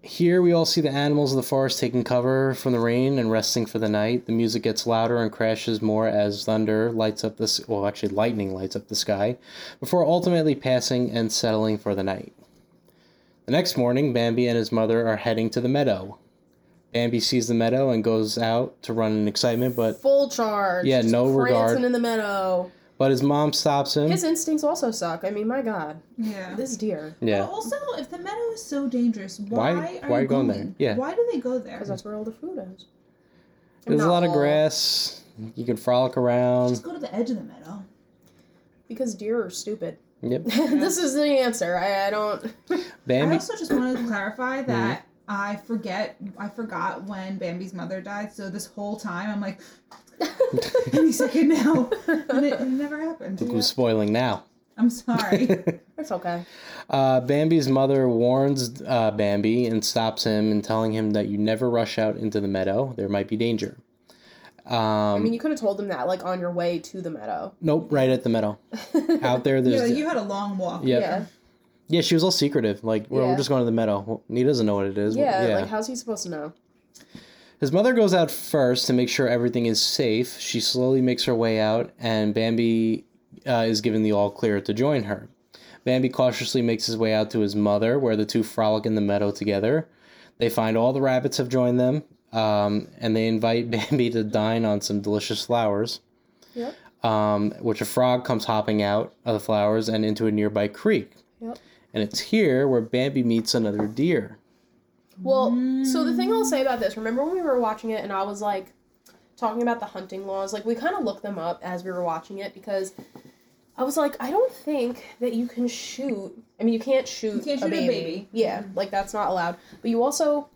S3: Here we all see the animals of the forest taking cover from the rain and resting for the night. The music gets louder and crashes more as thunder lights up the well, actually lightning lights up the sky, before ultimately passing and settling for the night. The next morning, Bambi and his mother are heading to the meadow. Bambi sees the meadow and goes out to run in excitement, but
S4: Full charge.
S3: Yeah,
S4: just
S3: no
S4: prancing
S3: regard.
S4: in the meadow.
S3: but his mom stops him.
S4: His instincts also suck. I mean, my God,
S5: Yeah.
S4: this deer.
S5: But
S3: Yeah,
S5: also, if the meadow is so dangerous, why,
S3: Why-
S5: are
S3: why
S5: you
S3: you going
S5: going
S3: there? Yeah.
S5: Why do they go there?
S4: Because that's where all the food is.
S3: there's a
S4: Not
S3: lot of grass. You can frolic around.
S5: Just go to the edge of the meadow.
S4: Because deer are stupid.
S3: Yep. *laughs*
S4: this is the answer. I, I don't.
S3: Bambi.
S5: I also just wanted to clarify
S3: Mm-hmm.
S5: That I forget, I forgot when Bambi's mother died. So this whole time, I'm like, *laughs* any second now, and it, it never happened.
S3: Look who's spoiling now.
S5: I'm sorry. *laughs*
S4: It's okay.
S3: Uh, Bambi's mother warns uh, Bambi and stops him and telling him that you never rush out into the meadow. There might be danger.
S4: Um, I
S3: Um,
S4: mean, you could have told them that, like, on your way to the meadow.
S3: nope, right at the meadow. *laughs* Out there, there's.
S5: yeah, you had a long walk.
S3: Yep.
S4: Yeah.
S3: Yeah, she was all secretive. Like, we're, we're just going to the meadow. Well, he doesn't know what it is.
S4: Yeah,
S3: yeah.
S4: like, how's he supposed to know?
S3: His mother goes out first to make sure everything is safe. She slowly makes her way out, and Bambi uh, is given the all clear to join her. Bambi cautiously makes his way out to his mother, where the two frolic in the meadow together. They find all the rabbits have joined them, um, and they invite *laughs* Bambi to dine on some delicious flowers.
S4: Yep.
S3: Um, which a frog comes hopping out of the flowers and into a nearby creek.
S4: Yep.
S3: And it's here where Bambi meets another deer.
S4: Well, so the thing I'll say about this, remember when we were watching it and I was like talking about the hunting laws? Like we kind of looked them up as we were watching it because I was like, I don't think that you can shoot. I mean, you can't shoot,
S5: You can't
S4: a,
S5: shoot a
S4: baby.
S5: baby.
S4: Yeah, like that's not allowed. But you also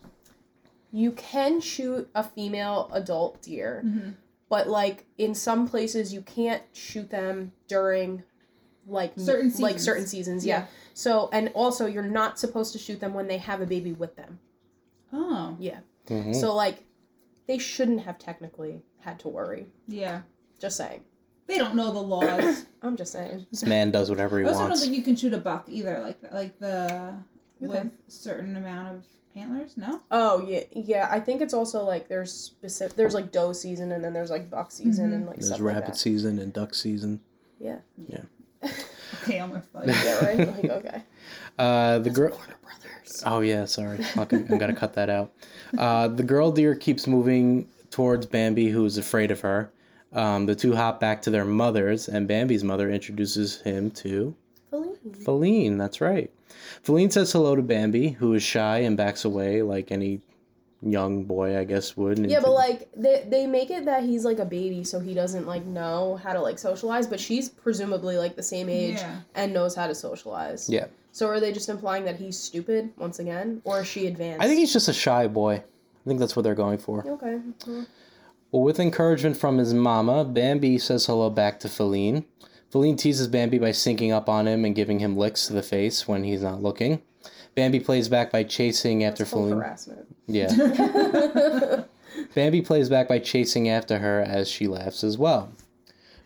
S4: you can shoot a female adult deer.
S5: Mm-hmm.
S4: But like in some places you can't shoot them during like m-
S5: Certain
S4: like certain seasons, yeah.
S5: Yeah.
S4: So and also you're not supposed to shoot them when they have a baby with them.
S5: Oh,
S4: Yeah.
S3: Mhm.
S4: So like they shouldn't have technically had to worry.
S5: yeah.
S4: Just saying.
S5: They don't know the laws. *coughs*
S4: I'm just saying.
S3: This man does whatever he wants.
S5: I also don't think you can shoot a buck either, like like the
S4: You
S5: with certain amount of antlers. No.
S4: Oh yeah, yeah. I think it's also like there's specific. There's like doe season, and then there's like buck season, and like
S3: There's
S4: stuff
S3: rabbit
S4: like that.
S3: season and duck season.
S4: Yeah. Yeah. *laughs*
S5: Okay, I'm gonna fight. *laughs*
S4: Yeah. Right. like okay. *laughs*
S3: Uh, the girl.
S4: Warner Brothers.
S3: Oh yeah, sorry. Okay, I'm gonna cut that out. Uh, the girl deer keeps moving towards Bambi, who is afraid of her. Um, the two hop back to their mothers, and Bambi's mother introduces him to
S4: Feline.
S3: Feline. That's right. Feline says hello to Bambi, who is shy and backs away like any young boy, I guess, would.
S4: Yeah, but like they they make it that he's like a baby, so he doesn't like know how to like socialize. But she's presumably like the same age
S5: Yeah.
S4: and knows how to socialize.
S3: Yeah.
S4: So are they just implying that he's stupid once again, or is she advanced?
S3: I think he's just a shy boy. I think that's what they're going for.
S4: Okay. well,
S3: Well, with encouragement from his mama, Bambi says hello back to Feline. Feline teases Bambi by sinking up on him and giving him licks to the face when he's not looking. Bambi plays back by chasing after Feline.
S4: harassment.
S3: Yeah. *laughs* Bambi plays back by chasing after her as she laughs as well.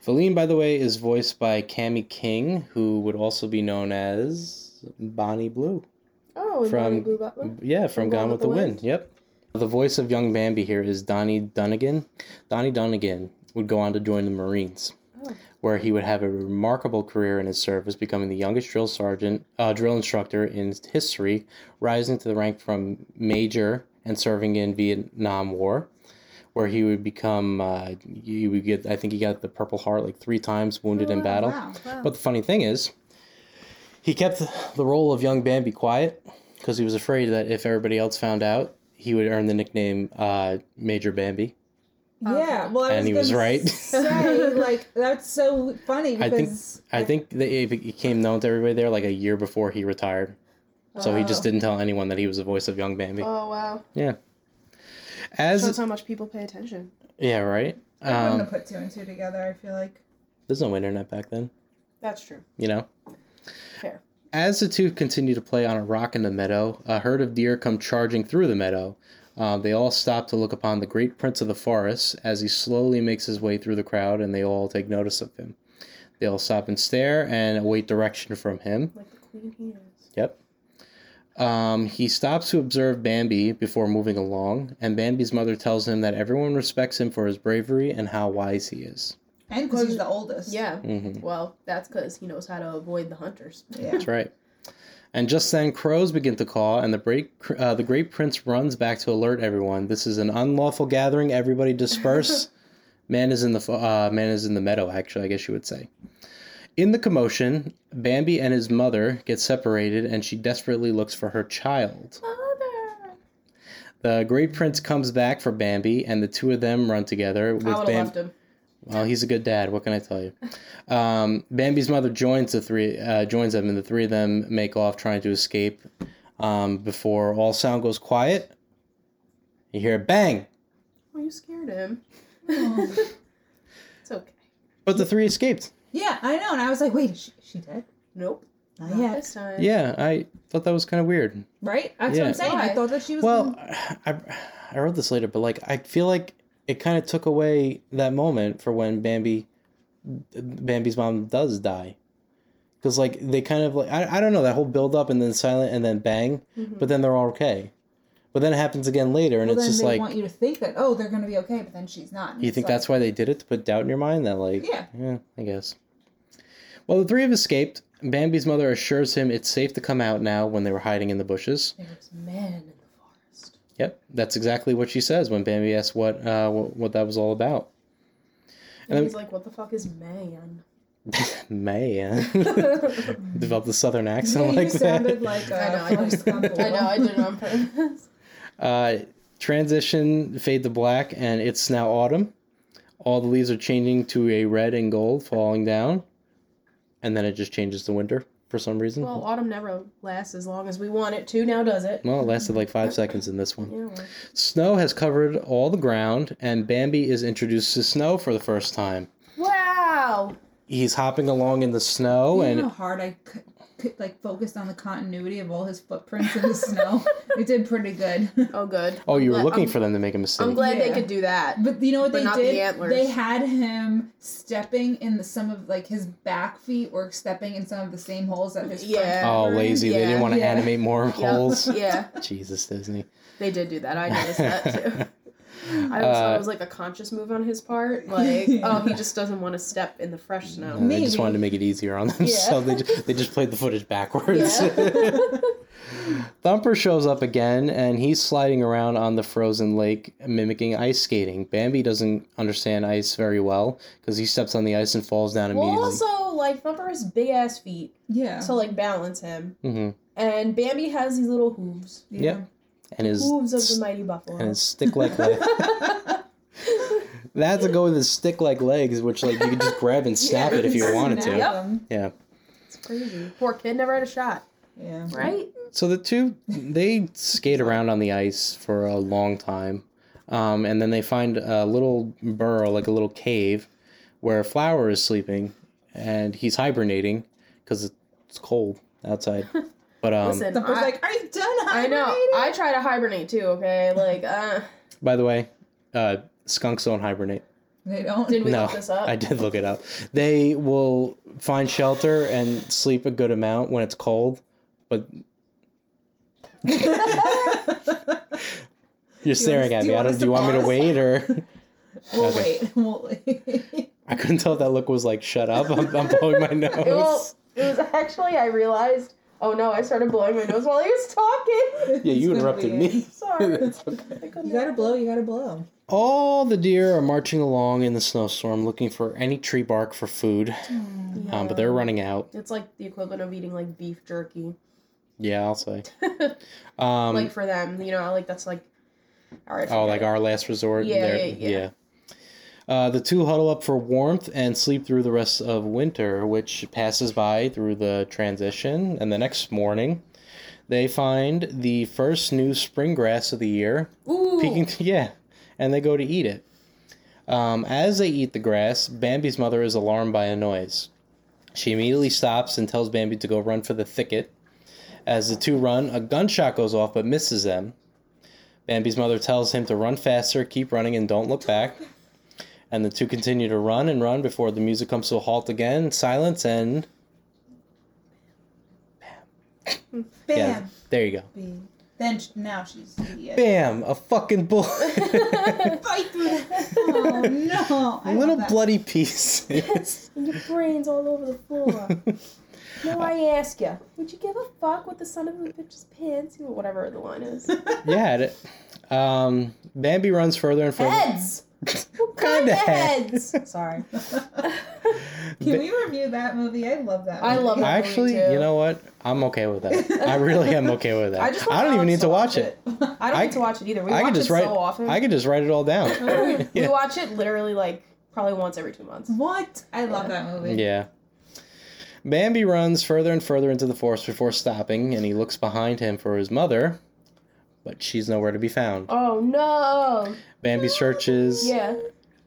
S3: Feline, by the way, is voiced by Cammie King, who would also be known as Bonnie Blue.
S4: Oh,
S3: From-
S4: Bonnie Blue Butler.
S3: Yeah, from Gone with the, Wind. Yep. The voice of young Bambi here is Donnie Dunagan. Donnie Dunagan would go on to join the Marines. Where he would have a remarkable career in his service, becoming the youngest drill sergeant, uh, drill instructor in history, rising to the rank from major and serving in Vietnam War, where he would become. Uh, he would get. I think he got the Purple Heart like three times, wounded in
S5: Oh,
S3: battle.
S5: Wow.
S3: But the funny thing is, he kept the role of young Bambi quiet because he was afraid that if everybody else found out, he would earn the nickname uh, Major Bambi.
S5: Yeah. Well, I
S3: And
S5: was
S3: he was right.
S5: Say *laughs* like that's so funny
S3: I think I think that it became known to everybody there like a year before he retired. So he just
S5: Oh.
S3: didn't tell anyone that he was the voice of young Bambi.
S4: Oh wow.
S3: Yeah.
S4: Shows
S3: As
S4: how much people pay attention.
S3: yeah, right.
S5: I wouldn't
S3: Um,
S5: have put two and two together. I feel like.
S3: there's no internet back then,
S4: That's true.
S3: you know.
S4: Fair.
S3: As the two continue to play on a rock in the meadow, a herd of deer come charging through the meadow. Uh, they all stop to look upon the great prince of the forest as he slowly makes his way through the crowd, and they all take notice of him. They all stop and stare and await direction from him.
S4: Like the queen he is.
S3: Yep. Um, he stops to observe Bambi before moving along, and Bambi's mother tells him that everyone respects him for his bravery and how wise he is.
S5: And because he's the oldest.
S4: Yeah.
S3: hmm
S4: Well, that's because he knows how to avoid the hunters.
S5: Yeah.
S3: That's right. And just then, crows begin to caw, and the great, uh, the great prince runs back to alert everyone. This is an unlawful gathering. Everybody disperse. *laughs* man is in the uh, man is in the meadow. Actually, I guess you would say. In the commotion, Bambi and his mother get separated, and she desperately looks for her child.
S4: Mother.
S3: The great prince comes back for Bambi, and the two of them run together with
S4: I would have
S3: Bambi.
S4: left him.
S3: Well, he's a good dad. What can I tell you? Um, Bambi's mother joins the three, uh, joins them, and the three of them make off trying to escape. Um, before all sound goes quiet, you hear a bang,
S4: Oh, you scared him. *laughs* It's okay.
S3: but the three escaped.
S5: Yeah, I know. And I was like, wait, is she, is she dead?
S4: Nope.
S5: Not
S4: Not
S5: yet.
S4: this time.
S3: Yeah, I thought that was kind of weird.
S5: Right? That's
S3: Yeah.
S5: what I'm saying. I
S4: Why?
S5: thought that she was.
S3: Well, *sighs* I, I wrote this later, but like I feel like it kind of took away that moment for when Bambi, Bambi's mom does die, because like they kind of like I, I don't know that whole build up and then silent and then bang,
S4: Mm-hmm.
S3: but then they're all okay, but then it happens again later and
S5: well,
S3: it's just
S5: they
S3: like
S5: want you to think that oh they're gonna be okay, but then she's not.
S3: you think
S5: like-
S3: that's why they did it to put doubt in your mind that like
S5: Yeah.
S3: yeah I guess. Well, the three have escaped. Bambi's mother assures him it's safe to come out now when they were hiding in the bushes.
S4: There's men in the forest.
S3: Yep, that's exactly what she says when Bambi asks what uh, what, what that was all about.
S4: And,
S3: And
S4: he's like, what the fuck is man? *laughs*
S3: Man, *laughs* developed a southern
S5: Yeah,
S3: accent
S5: you
S3: like
S5: sounded
S3: that.
S5: like uh,
S4: I know, I
S5: Forrest
S4: know.
S5: Gump
S4: know, I did it on purpose. *laughs*
S3: Uh, transition, fade to black, and it's now autumn. All the leaves are changing to a red and gold, falling down, and then it just changes to winter for some reason.
S4: well, autumn never lasts as long as we want it to. Now does it?
S3: Well, it lasted like five seconds in this one.
S4: Yeah.
S3: Snow has covered all the ground, and Bambi is introduced to snow for the first time.
S4: Wow.
S3: He's hopping along in the snow,
S5: You
S3: and
S5: know how hard I like focused on the continuity of all his footprints in the snow. *laughs* It did pretty good.
S4: Oh, good.
S3: oh, you were
S4: I'm
S3: looking
S4: glad-
S3: for them to make a mistake.
S4: I'm glad they
S5: Yeah.
S4: could do that.
S5: But you know what
S4: But
S5: they
S4: not the
S5: did?
S4: antlers.
S5: They had him stepping in the some of like his back feet were stepping in some of the same holes that his
S4: Yeah.
S5: feet
S3: oh,
S5: were in.
S3: lazy! They
S4: Yeah.
S3: didn't want to
S5: Yeah.
S3: animate more holes.
S4: Yeah, *laughs*
S3: Jesus, Disney.
S4: they did do that. I noticed that *laughs* too. I always
S3: Uh,
S4: thought it was like a conscious move on his part. *laughs* Like, oh, he just doesn't want to step in the fresh snow.
S3: And they just wanted to make it easier on them,
S4: Yeah. *laughs*
S3: so they just, they just played the footage backwards.
S4: Yeah. *laughs*
S3: Thumper shows up again, and he's sliding around on the frozen lake, mimicking ice skating. Bambi doesn't understand ice very well because he steps on the ice and falls down
S4: Well,
S3: immediately.
S4: also, like, Thumper has big ass feet
S5: Yeah.
S4: to, like, balance him.
S3: Mm-hmm.
S4: And Bambi has these little hooves.
S5: yeah.
S3: Yep. And his
S4: Hooves of the mighty buffalo.
S3: and his stick like leg. That had to go with his stick like legs, which like you could just grab and snap it if you wanted to.
S5: Snap
S4: Yep.
S3: Yeah.
S4: It's crazy. Poor kid never had a shot,
S5: Yeah.
S4: right?
S3: So the two they skate around on the ice for a long time, um, and then they find a little burrow, like a little cave, where a Flower is sleeping, and he's hibernating because it's cold outside. *laughs* But um,
S4: Listen,
S5: Thumper's
S4: I,
S5: like, are you done
S4: I know. I try to hibernate too, okay? Like, uh,
S3: by the way, uh, skunks don't hibernate.
S5: They don't.
S4: did we
S3: no,
S4: look this up?
S3: I did look it up. They will find shelter and sleep a good amount when it's cold, but *laughs* you're staring at
S5: do
S3: me.
S5: you
S3: I
S5: want
S3: don't.
S5: us
S3: Do you want me to wait or? *laughs*
S5: We'll
S3: Okay.
S5: wait. We'll wait. *laughs*
S3: I couldn't tell if that look was like shut up. I'm, I'm blowing my nose.
S4: well, it was actually, I realized, oh no, I started blowing my nose while he was talking. *laughs*
S3: yeah, you interrupted me.
S4: Sorry. *laughs*
S3: It's okay.
S5: You gotta blow. You gotta blow.
S3: All the deer are marching along in the snowstorm, looking for any tree bark for food, um, but they're running out.
S4: It's like the equivalent of eating like beef jerky.
S3: Yeah, I'll say. *laughs* Um,
S4: like for them, you know, like that's like. All right.
S3: Oh, like our last resort.
S4: Yeah,
S3: There-
S4: yeah, yeah.
S3: Uh, the two huddle up for warmth and sleep through the rest of winter, which passes by through the transition. And the next morning, they find the first new spring grass of the year,
S4: Ooh.
S3: peeking. yeah, and they go to eat it. Um, as they eat the grass, Bambi's mother is alarmed by a noise. She immediately stops and tells Bambi to go run for the thicket. As the two run, a gunshot goes off but misses them. Bambi's mother tells him to run faster, keep running, and don't look back. And the two continue to run and run before the music comes to a halt again, silence, and
S5: Bam.
S3: yeah, there you go.
S5: Bam. Then now she's idiot.
S3: Bam! A fucking bullet. *laughs*
S5: Fight through the- Oh no! I
S3: a little bloody piece.
S4: And your brains all over the floor. *laughs* now I ask you, would you give a fuck what the son of a bitch's pants? Whatever the line is.
S3: yeah. It, um, Bambi runs further and further.
S4: Heads. What kind
S3: Kinda
S4: heads? Sorry. *laughs*
S5: Can we review that movie? I love that.
S4: I
S5: movie.
S4: love that.
S3: Actually,
S4: movie, too.
S3: you know what? I'm okay with that. I really am okay with that. *laughs*
S4: I just
S3: I, don't even need to watch it. *laughs*
S4: I don't
S3: I
S4: need to watch it either. We
S3: I
S4: watch
S3: could just
S4: it
S3: write.
S4: so often.
S3: I could just write it all down.
S4: we
S3: Yeah.
S4: watch it literally like probably once every two months.
S5: What? I love that movie.
S3: Yeah. Bambi runs further and further into the forest before stopping, and he looks behind him for his mother, but she's nowhere to be found.
S4: Oh no!
S3: Bambi searches
S4: Yeah.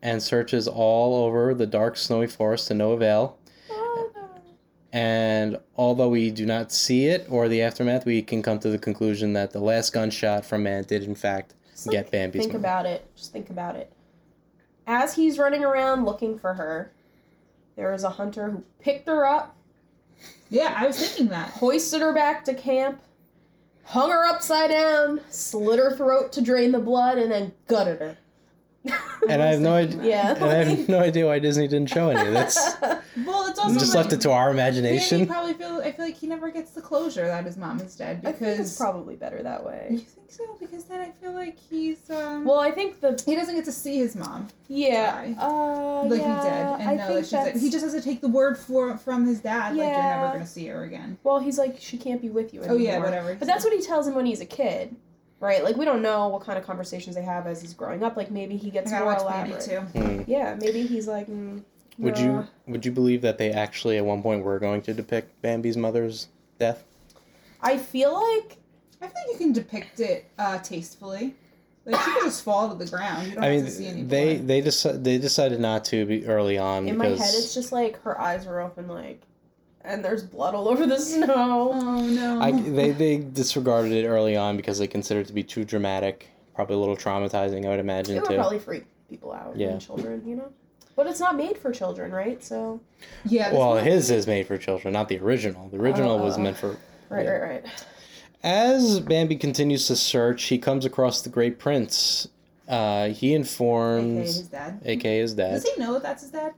S3: and searches all over the dark, snowy forest to no avail.
S4: Oh, no.
S3: And although we do not see it or the aftermath, we can come to the conclusion that the last gunshot from man did, in fact,
S4: Just,
S3: get
S4: like,
S3: Bambi's
S4: Think
S3: mother.
S4: about it. Just think about it. As he's running around looking for her, there is a hunter who picked her up,
S5: Yeah, I was thinking that.
S4: hoisted her back to camp, hung her upside down, slit her throat to drain the blood, and then gutted her.
S3: And I have no *laughs* idea.
S4: Yeah.
S3: And I have no idea why Disney didn't show any of this. *laughs*
S5: Well, it's also
S3: Just
S5: like,
S3: left it to our
S5: Danny
S3: imagination.
S5: probably feel. I feel like he never gets the closure that his mom is dead
S4: I think it's
S5: because.
S4: probably better that way.
S5: You think so? Because then I feel like he's. um
S4: Well, I think the
S5: He doesn't get to see his mom
S4: yeah,
S5: die.
S4: uh,
S5: like
S4: yeah,
S5: he did, and
S4: I
S5: know
S4: think
S5: that she's like, he just has to take the word for from his dad. Like you're never gonna see her again.
S4: Well, he's like, she can't be with you anymore.
S5: Oh yeah, whatever.
S4: But that's what he tells him when he's a kid, right? Like we don't know what kind of conversations they have as he's growing up. Like maybe he gets
S5: gotta
S4: more
S5: watch
S4: elaborate.
S5: Baby too.
S3: Hmm.
S4: Yeah, maybe he's like. Mm,
S3: Would
S4: nah.
S3: you would you believe that they actually at one point were going to depict Bambi's mother's death?
S4: I feel like
S5: I think you can depict it uh, tastefully. Like she could just fall to the ground. You don't
S3: I
S5: have
S3: mean,
S5: to see any
S3: they
S5: blood.
S3: they deci- they decided not to be early on
S4: in my
S3: because
S4: head it's just like her eyes were open, like, and there's blood all over the snow.
S5: Oh no.
S3: I, they they disregarded it early on because they considered it to be too dramatic, probably a little traumatizing. I would imagine
S4: It would
S3: too.
S4: probably freak people out.
S3: Yeah.
S4: and children, you know. But it's not made for children, right? So
S5: yeah.
S3: well,
S5: movie-
S3: his is made for children, not the original. The original was
S4: Oh.
S3: meant for.
S4: right,
S3: Yeah.
S4: right, right.
S3: As Bambi continues to search, he comes across the Great Prince. Uh, he
S5: AKA
S3: informs,
S5: his dad.
S3: aka his dad.
S5: Does he know that that's his dad?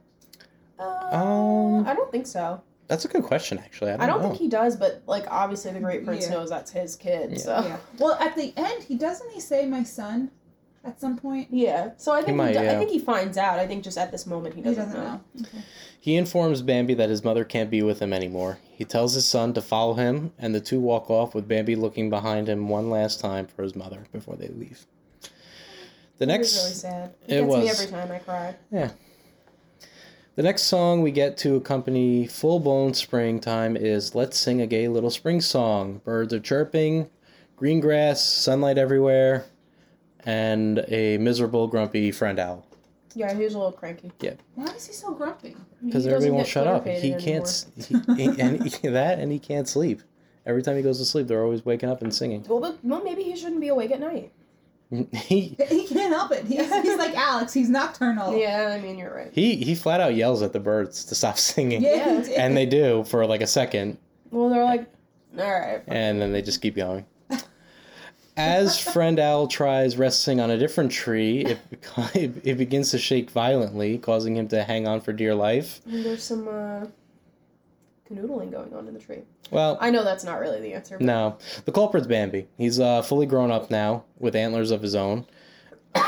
S4: Uh,
S3: Um,
S4: I don't think so.
S3: That's a good question, actually. I don't,
S4: I don't
S3: know.
S4: think he does, but like obviously the Great Prince
S5: Yeah.
S4: knows that's his kid.
S3: Yeah.
S4: So
S5: Yeah. Well, at the end, he doesn't he say my son at some point?
S4: yeah. So I think he,
S3: might,
S4: do-
S3: yeah.
S4: I think he finds out. I think just at this moment he
S5: He
S4: doesn't,
S5: doesn't
S4: know.
S5: know.
S3: He informs Bambi that his mother can't be with him anymore. He tells his son to follow him, and the two walk off with Bambi looking behind him one last time for his mother before they leave. The
S4: It
S3: next
S4: was really sad. It,
S3: It
S4: gets me
S3: was.
S4: every time I cry.
S3: The next song we get to accompany full blown springtime is Let's Sing a Gay Little Spring Song. Birds are chirping, green grass, sunlight everywhere, and a miserable, grumpy friend owl.
S4: Yeah, he was a little cranky. Yeah.
S5: Why is he so grumpy?
S3: Because
S4: He
S3: everybody won't shut up. He
S4: faded
S3: can't. He, *laughs* he- and he, *laughs* that, and he can't sleep. Every time he goes to sleep, they're always waking up and singing.
S4: Well, but, well, maybe he shouldn't be awake at night. *laughs*
S3: he
S5: He can't help it. He's, he's like Alex. He's nocturnal.
S4: Yeah, I mean you're right.
S3: he he flat out yells at the birds to stop singing,
S5: Yeah,
S4: Yeah.
S5: he did.
S3: and they do for like a second,
S4: Well, they're like, all right.
S3: and then they just keep going. As friend owl tries resting on a different tree, *laughs* it, it begins to shake violently, causing him to hang on for dear life.
S4: And there's some uh, canoodling going on in the tree.
S3: Well,
S4: I know that's not really the answer. But
S3: No, the culprit's Bambi. He's uh, fully grown up now with antlers of his own.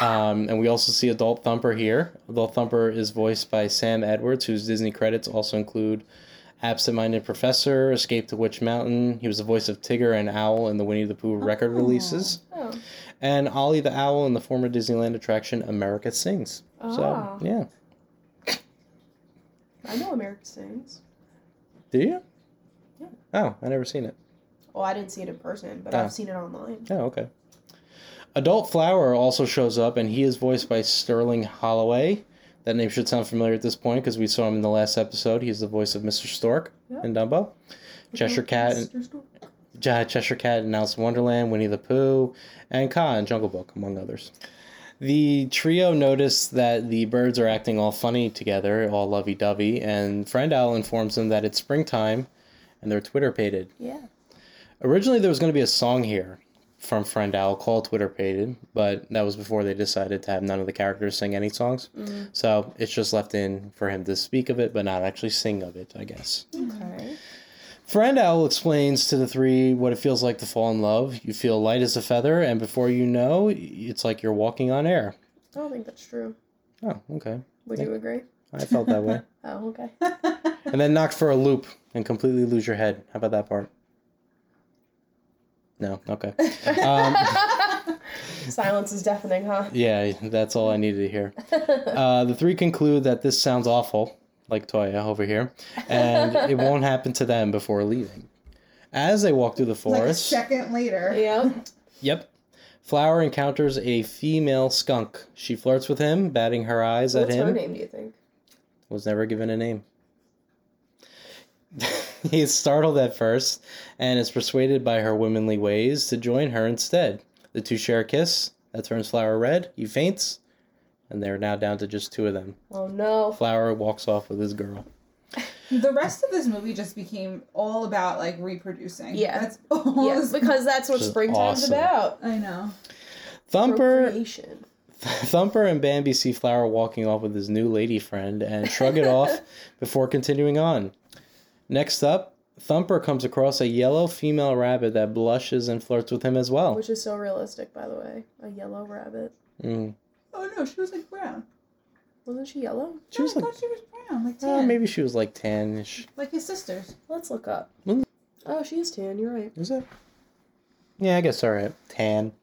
S3: Um, and we also see Adult Thumper here. Adult Thumper is voiced by Sam Edwards, whose Disney credits also include Absent Minded Professor, Escape to Witch Mountain. He was the voice of Tigger and Owl in the Winnie the Pooh record
S5: Oh.
S3: releases.
S4: Oh.
S3: And Ollie the Owl in the former Disneyland attraction America Sings.
S4: Ah.
S3: So, yeah.
S4: I know America Sings.
S3: Do you?
S4: Yeah.
S3: Oh, I never seen it.
S4: Well, I didn't see it in person, but
S3: Oh.
S4: I've seen it online.
S3: Oh, okay. Adult Flower also shows up, and he is voiced by Sterling Holloway. That name should sound familiar at this point because we saw him in the last episode. He's the voice of Mr. Stork
S4: Yeah.
S3: in Dumbo. Cheshire Cat and
S4: Mr. Stork.
S3: Ch- Cheshire Cat and Alice in Wonderland, Winnie the Pooh, and Kaa in Jungle Book, among others. The trio notice that the birds are acting all funny together, all lovey dovey, and Friend Owl informs them that it's springtime and they're twitterpated.
S4: Yeah.
S3: Originally, there was going to be a song here from Friend Owl called Twitterpated, but that was before they decided to have none of the characters sing any songs. Mm. So it's just left in for him to speak of it, but not actually sing of it, I guess.
S4: Okay.
S3: Friend Owl explains to the three what it feels like to fall in love. You feel light as a feather, and before you know, it's like you're walking on air.
S4: I don't think that's true.
S3: Oh, okay.
S4: Would you agree?
S3: I felt that way. *laughs*
S4: Oh, okay.
S3: And then knocked for a loop and completely lose your head. How about that part? No, okay. *laughs* Um,
S4: Silence is deafening, huh?
S3: yeah, that's all I needed to hear. Uh, the three conclude that this sounds awful, like Toya over here, and it *laughs* won't happen to them before leaving. As they walk through the
S5: Like a
S3: forest,
S5: second later.
S4: Yep.
S3: Yep. Flower encounters a female skunk. She flirts with him, batting her eyes at him.
S4: What's
S3: at
S4: her name, do you think?
S3: Was never given a name. *laughs* he is startled at first and is persuaded by her womanly ways to join her instead. The two share a kiss that turns Flower red. He faints, and they're now down to just two of them.
S4: Oh, no.
S3: Flower walks off with his girl. *laughs*
S5: The rest of this movie just became all about like reproducing.
S4: Yeah.
S5: That's all.
S4: Yes,
S5: this-
S4: because that's what
S3: Which is
S4: springtime's
S3: awesome.
S4: about.
S5: I know.
S3: Thumper
S4: Procreation. *laughs*
S3: Thumper and Bambi see Flower walking off with his new lady friend and shrug it off before continuing on. Next up, Thumper comes across a yellow female rabbit that blushes and flirts with him as well.
S4: Which is so realistic, by the way. A yellow rabbit.
S3: Mm.
S5: Oh no, she was like brown.
S4: Wasn't she yellow?
S3: She was
S5: I
S3: like,
S5: thought she was brown, like
S3: oh,
S5: tan,
S3: maybe she was like tanish.
S5: like his sisters.
S4: Let's look up.
S3: Mm.
S4: Oh, she is tan. You're right.
S3: Is it? Yeah, I guess all right. Tan.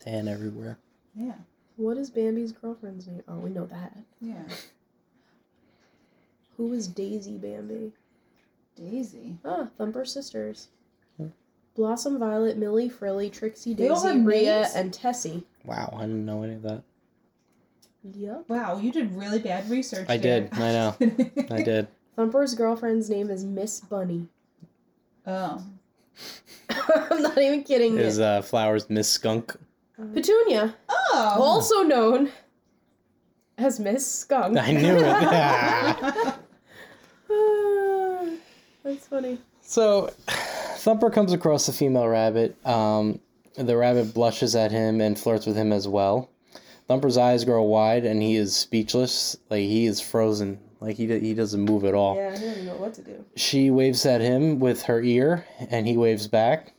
S3: Tan everywhere.
S5: Yeah,
S4: What is Bambi's girlfriend's name? Oh, we know that.
S5: yeah.
S4: Who is Daisy Bambi?
S5: Daisy.
S4: Ah, Thumper sisters.
S3: Hmm.
S4: Blossom Violet, Millie Frilly, Trixie,
S5: They all
S4: Daisy,
S5: have
S4: Rhea,
S5: names?
S4: and Tessie.
S3: Wow, I didn't know any of that.
S4: Yep.
S5: Wow, you did really bad research.
S3: I
S5: there.
S3: did, I know. I *laughs* did.
S4: Thumper's girlfriend's name is Miss Bunny.
S5: Oh. *laughs*
S4: I'm not even kidding
S3: Is
S4: you.
S3: uh, Flowers Miss Skunk?
S4: Petunia,
S5: Oh.
S4: also known as Miss Skunk.
S3: I knew it. *laughs* *sighs*
S4: That's funny.
S3: So, Thumper comes across the female rabbit. Um, the rabbit blushes at him and flirts with him as well. Thumper's eyes grow wide and he is speechless. Like he is frozen. Like he he doesn't move at all.
S4: Yeah, he doesn't know what to do.
S3: She waves at him with her ear and he waves back.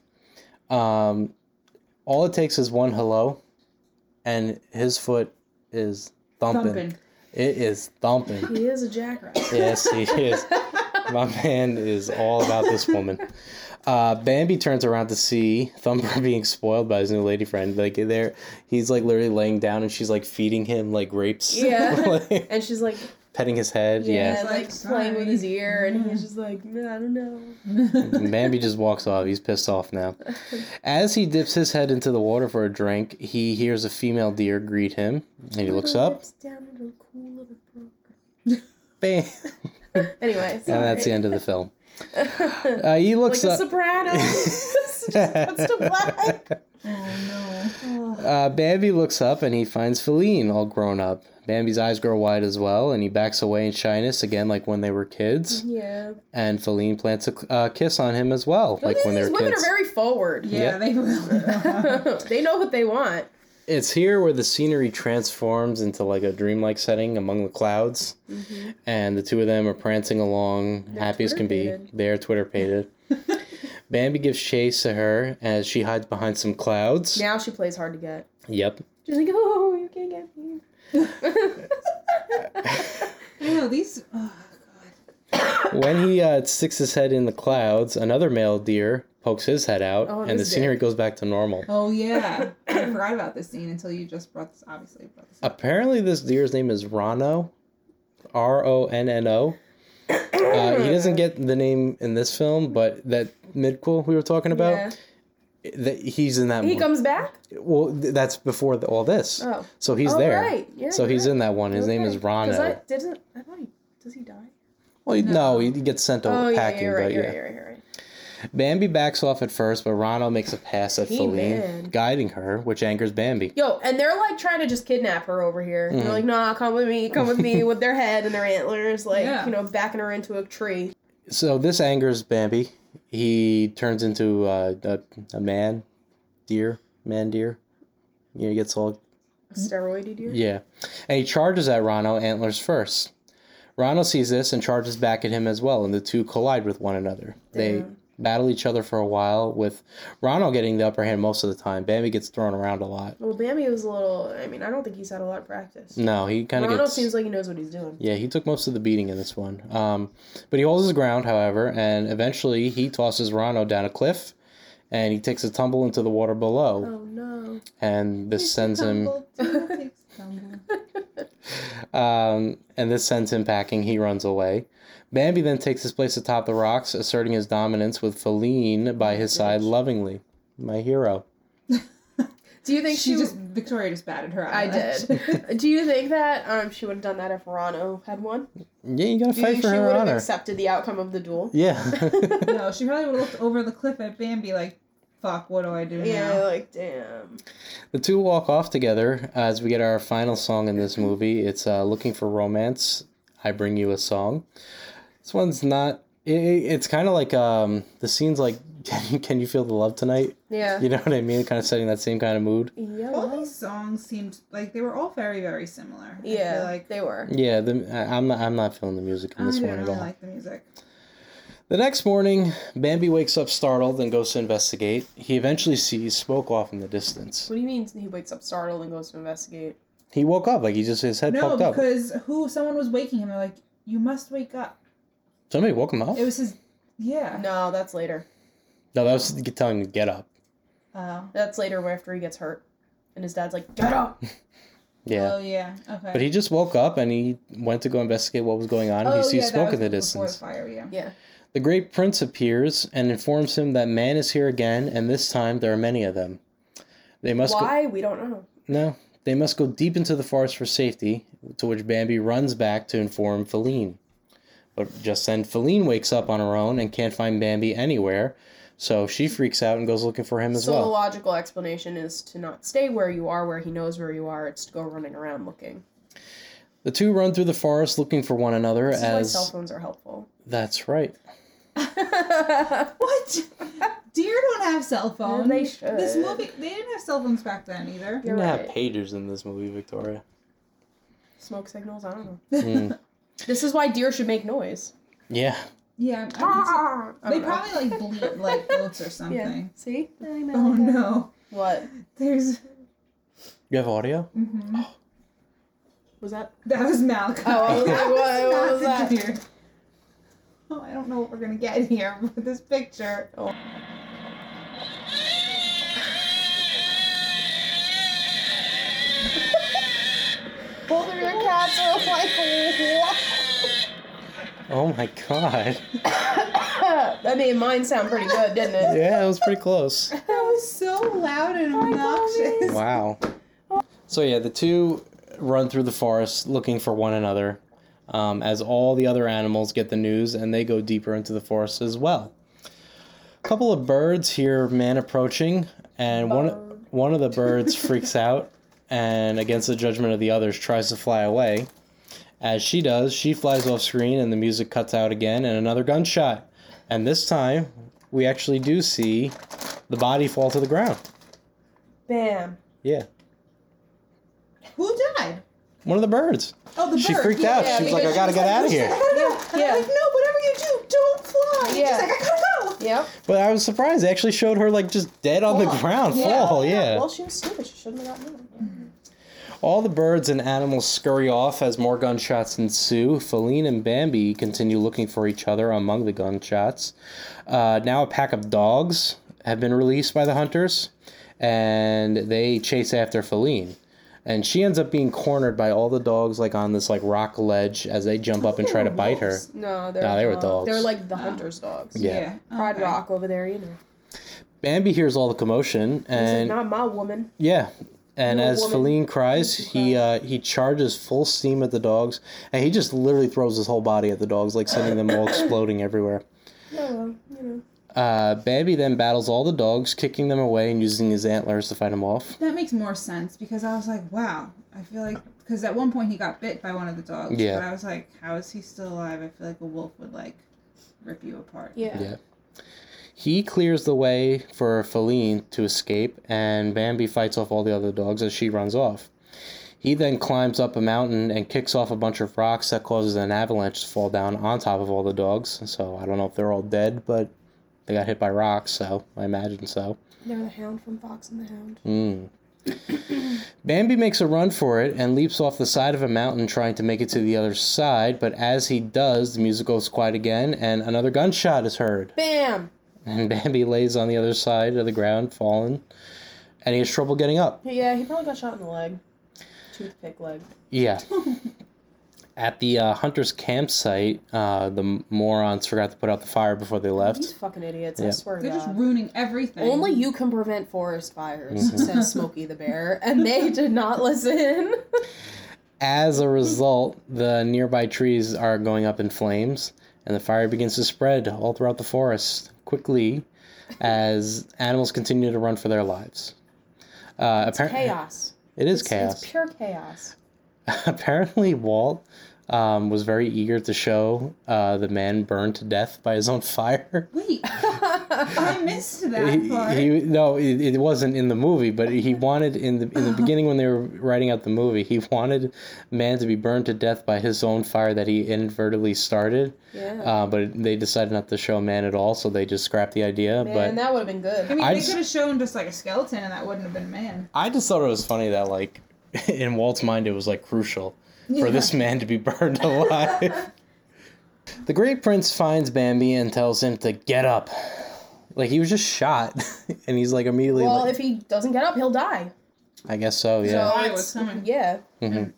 S3: Um, all it takes is one hello, and his foot is thumping.
S5: Thumping.
S3: It is thumping.
S4: He is a jackrabbit.
S3: Yes, he is. *laughs* My man is all about this woman. Uh, Bambi turns around to see Thumper *laughs* being spoiled by his new lady friend. Like there, he's like literally laying down, and she's like feeding him like grapes.
S4: Yeah. *laughs* And she's like,
S3: petting his head.
S4: yeah,
S3: Yeah.
S4: like
S5: Like,
S4: playing with his ear, and he's just like, "Nah, I don't know.
S3: And *laughs* Bambi just walks off. He's pissed off now. As he dips his head into the water for a drink, he hears a female deer greet him, and he looks up.
S4: Lips down into a cool little brook.
S3: Bam.
S4: Anyway,
S3: And that's the end of the film. Uh, he
S4: like
S3: looks
S4: the
S3: up.
S4: Sopranos. *laughs* Just cuts to black.
S5: Oh no.
S3: Uh, Bambi looks up and he finds Feline all grown up. Bambi's eyes grow wide as well, and he backs away in shyness again, like when they were kids.
S4: Yeah.
S3: And Feline plants a uh, kiss on him as well, like when they
S4: These
S3: were
S4: Women are very forward.
S5: Yeah,
S3: Yeah.
S5: they really *laughs*
S4: they know what they want.
S3: It's here where the scenery transforms into like a dreamlike setting among the clouds, and the two of them are prancing along, happy as can be. They're twitterpated. *laughs* Bambi gives chase to her as she hides behind some clouds.
S4: Now she plays hard to get.
S3: Yep.
S4: She's like, oh, you can't get me.
S5: No, these. Oh, God.
S3: When he uh, sticks his head in the clouds, another male deer pokes his head out,
S4: Oh,
S3: and the scenery goes back to normal.
S5: Oh yeah, *laughs* I forgot about this scene until you just brought this. Obviously, brought this.
S3: Apparently, this deer's name is Ronno, R O N N O. Uh, he doesn't get the name in this film, but that midquel we were talking about,
S4: Yeah.
S3: That he's in that.
S4: He
S3: one.
S4: comes back?
S3: Well, th- that's before the, all this.
S4: Oh.
S3: So he's
S4: Oh,
S3: there.
S4: right. Yeah,
S3: so he's
S4: right.
S3: in that one. His name is
S4: Okay. 'Cause
S3: Ronno.
S4: I didn't. I thought he. Does he die?
S3: Well, he- no, he gets sent to
S4: Oh, yeah,
S3: packing,
S4: you're right.
S3: but
S4: You're
S3: yeah.
S4: right. You're right. You're right.
S3: Bambi backs off at first, but Ronald makes a pass at
S4: He
S3: Feline,
S4: man.
S3: guiding her, which angers Bambi.
S4: Yo, and they're like trying to just kidnap her over here.
S3: Mm-hmm.
S4: They're like, nah, come with me, come with me, *laughs* with their head and their antlers, like,
S5: Yeah.
S4: you know, backing her into a tree.
S3: So this angers Bambi. He turns into uh, a, a man, deer, man deer. You know, he gets all
S4: Steroidy deer.
S3: Yeah. And he charges at Ronno antlers first. Ronno sees this and charges back at him as well, and the two collide with one another. They
S4: Damn.
S3: Battle each other for a while, with Ronno getting the upper hand most of the time. Bambi gets thrown around a lot.
S4: Well, Bambi was a little, I mean, I don't think he's had a lot of practice.
S3: No, he kind of
S4: Ronald
S3: gets.
S4: seems like he knows what he's doing.
S3: yeah, he took most of the beating in this one. Um, but he holds his ground, however, and eventually he tosses Ronno down a cliff, and he takes a tumble into the water below,
S4: Oh, no.
S3: and this sends him.
S5: Tumble, tumble, *laughs* takes a tumble. *laughs*
S3: Um, and this sends him packing. He runs away. Bambi then takes his place atop the rocks, asserting his dominance with Feline by his side lovingly. My hero. *laughs*
S4: Do you think
S5: She
S4: she,
S5: just Victoria just batted her.
S4: Eye?
S5: I
S4: did. *laughs* *laughs* Do you think that um she would have done that if Ronno had won?
S3: Yeah, you gotta
S4: Do you think
S3: for
S4: she
S3: her
S4: would have
S3: honor.
S4: accepted the outcome of the duel?
S3: Yeah.
S5: no, she probably would have looked over the cliff at Bambi like, "Fuck, what do I do
S4: Yeah,
S5: now?"
S4: like damn.
S3: the two walk off together as we get our final song in this movie. It's uh, Looking for Romance. I Bring You a Song. This one's not. It, it's kind of like um, the scene's like, *laughs* can you, can you feel the love tonight?
S4: Yeah.
S3: You know what I mean? Kind of setting that same kind of mood.
S4: Yeah.
S5: All these songs seemed like they were all very, very similar.
S4: Yeah,
S5: like
S4: they were.
S3: Yeah, the, I- I'm not. I'm not feeling the music in this one at all.
S5: I this didn't really like the music.
S3: The next morning, Bambi wakes up startled and goes to investigate. He eventually sees smoke off in the distance.
S4: What do you mean he wakes up startled and goes to investigate?
S3: He woke up like he just his head
S5: No,
S3: poked up.
S5: No, because who? Someone was waking him. They're like, "You must wake up."
S3: Somebody woke him up.
S5: It was his. Yeah.
S4: No, that's later.
S3: No, that was telling him to get up.
S5: Oh.
S4: That's later where after he gets hurt. And his dad's like, Get up! *laughs*
S3: Yeah,
S5: Oh yeah. Okay.
S3: but he just woke up and he went to go investigate what was going on. and
S5: oh,
S3: he sees
S5: yeah, that
S3: smoke
S5: was
S3: in the distance.
S5: fire. Yeah.
S4: Yeah.
S3: The great prince appears and informs him that man is here again, and this time there are many of them. They must go-
S4: Why? We don't know.
S3: No, they must go deep into the forest for safety, to which Bambi runs back to inform Feline. But just then, Feline wakes up on her own and can't find Bambi anywhere, so she freaks out and goes looking for him as well.
S4: so the logical explanation is to not stay where you are, where he knows where you are. It's to go running around looking.
S3: The two run through the forest looking for one another
S4: This is why
S3: as.
S4: cell phones are helpful.
S3: That's right. *laughs*
S5: What? Deer don't have cell phones.
S4: they
S5: This movie, they didn't have cell phones back then either.
S3: You
S4: You're
S3: didn't
S4: right.
S3: have pagers in this movie, Victoria.
S4: Smoke signals? I don't know.
S3: Mm, *laughs*
S4: This is why deer should make noise.
S3: yeah.
S5: Yeah. I
S4: I
S5: mean, *laughs* they
S4: don't know.
S5: probably like bleat like *laughs* goats or something.
S4: Yeah.
S5: something.
S4: See?
S5: Oh no.
S4: What?
S5: There's.
S3: You have audio?
S5: Mm-hmm.
S4: Was that?
S5: That was Malachi.
S4: Oh, I *laughs* was like, what- what was that?
S5: deer. Oh, I don't know what we're gonna get in here with this picture.
S4: Oh. Both of your cats are like, what?
S3: Oh my god. *coughs*
S4: that made mine sound pretty good, didn't it?
S3: Yeah, it was pretty close. *laughs*
S5: That was so loud and obnoxious.
S3: Wow. So yeah, the two run through the forest looking for one another, um, as all the other animals get the news and they go deeper into the forest as well. A couple of birds hear man approaching, and one one of the birds freaks out and, against the judgment of the others, tries to fly away. As she does, she flies off screen, and the music cuts out again, and another gunshot. And this time, we actually do see the body fall to the ground.
S4: Bam.
S3: Yeah.
S5: Who died?
S3: One of the birds.
S5: Oh, the bird.
S3: She
S5: bird.
S3: freaked
S5: yeah,
S3: out.
S5: Yeah,
S3: she was like, I gotta get
S5: was
S3: out of here.
S5: I gotta go.
S4: Yeah.
S5: I'm like, no, whatever you do, don't fly.
S4: Yeah.
S5: She's like, I gotta go.
S4: Yep.
S3: But I was surprised. They actually showed her like just dead on the ground,
S5: Yeah.
S3: fall. Yeah.
S4: Well, she was stupid. She shouldn't have gotten in.
S3: All the birds and animals scurry off as more gunshots ensue. Feline and Bambi continue looking for each other among the gunshots. Uh, now a pack of dogs have been released by the hunters, and they chase after Feline. And she ends up being cornered by all the dogs, like on this like rock ledge, as they jump up and try to bite her.
S4: No, they're
S3: No, they were dogs.
S4: They're like the hunter's dogs.
S3: Yeah.
S4: Pride
S5: okay.
S4: Rock over there, you know.
S3: Bambi hears all the commotion,
S4: This is
S3: and
S4: not my woman.
S3: Yeah. And
S4: You're
S3: as
S4: woman.
S3: Feline cries, he uh, he charges full steam at the dogs, and he just literally throws his whole body at the dogs, like sending them all *coughs* exploding everywhere.
S4: Oh, well, you know.
S3: Uh, Bambi then battles all the dogs, kicking them away and using his antlers to fight them off.
S5: That makes more sense because I was like, wow. I feel like because at one point he got bit by one of the dogs.
S3: Yeah.
S5: But I was like, how is he still alive? I feel like a wolf would like rip you apart.
S4: Yeah.
S3: Yeah. He clears the way for Feline to escape, and Bambi fights off all the other dogs as she runs off. He then climbs up a mountain and kicks off a bunch of rocks that causes an avalanche to fall down on top of all the dogs. So I don't know if they're all dead, but they got hit by rocks, so I imagine so.
S4: They're the hound from Fox and the Hound.
S3: Mm. Bambi makes a run for it and leaps off the side of a mountain trying to make it to the other side, but as he does, the music goes quiet again and another gunshot is heard.
S4: Bam!
S3: And Bambi lays on the other side of the ground, fallen, and he has trouble getting up.
S4: Yeah, he probably got shot in the leg. Toothpick leg.
S3: Yeah. *laughs* At the uh, hunter's campsite, uh, the morons forgot to put out the fire before they left.
S4: These fucking idiots, I swear to
S5: They're just ruining everything.
S4: Only you can prevent forest fires,
S3: Mm-hmm.
S4: says Smokey the Bear, and they *laughs* did not listen.
S3: As a result, the nearby trees are going up in flames, and the fire begins to spread all throughout the forest quickly as animals continue to run for their lives. Uh, appar-
S4: chaos.
S3: It is
S4: It's-
S3: chaos.
S4: It's pure chaos. *laughs*
S3: apparently Walt um, was very eager to show uh, the man burned to death by his own *laughs* fire.
S5: Wait, *laughs* I missed that
S3: He,
S5: part.
S3: he- no, it, it wasn't in the movie, but he wanted in the in the beginning when they were writing out the movie, he wanted man to be burned to death by his own fire that he inadvertently started.
S4: Yeah.
S3: Uh, but they decided not to show man at all, so they just scrapped the idea.
S4: Man,
S3: but
S4: that would have been good.
S5: I mean,
S3: I
S5: they could have shown just like a skeleton, and that wouldn't have been man.
S3: I just thought it was funny that like *laughs* in Walt's mind it was like crucial for this man to be *laughs* burned alive. the great prince finds Bambi and tells him to get up. Like he was just shot *laughs* and he's like immediately
S4: Well,
S3: like,
S4: if he doesn't get up, he'll die.
S3: I guess so, yeah.
S4: So
S5: Iowa
S4: it's-
S5: was coming.
S4: yeah, mm-hmm.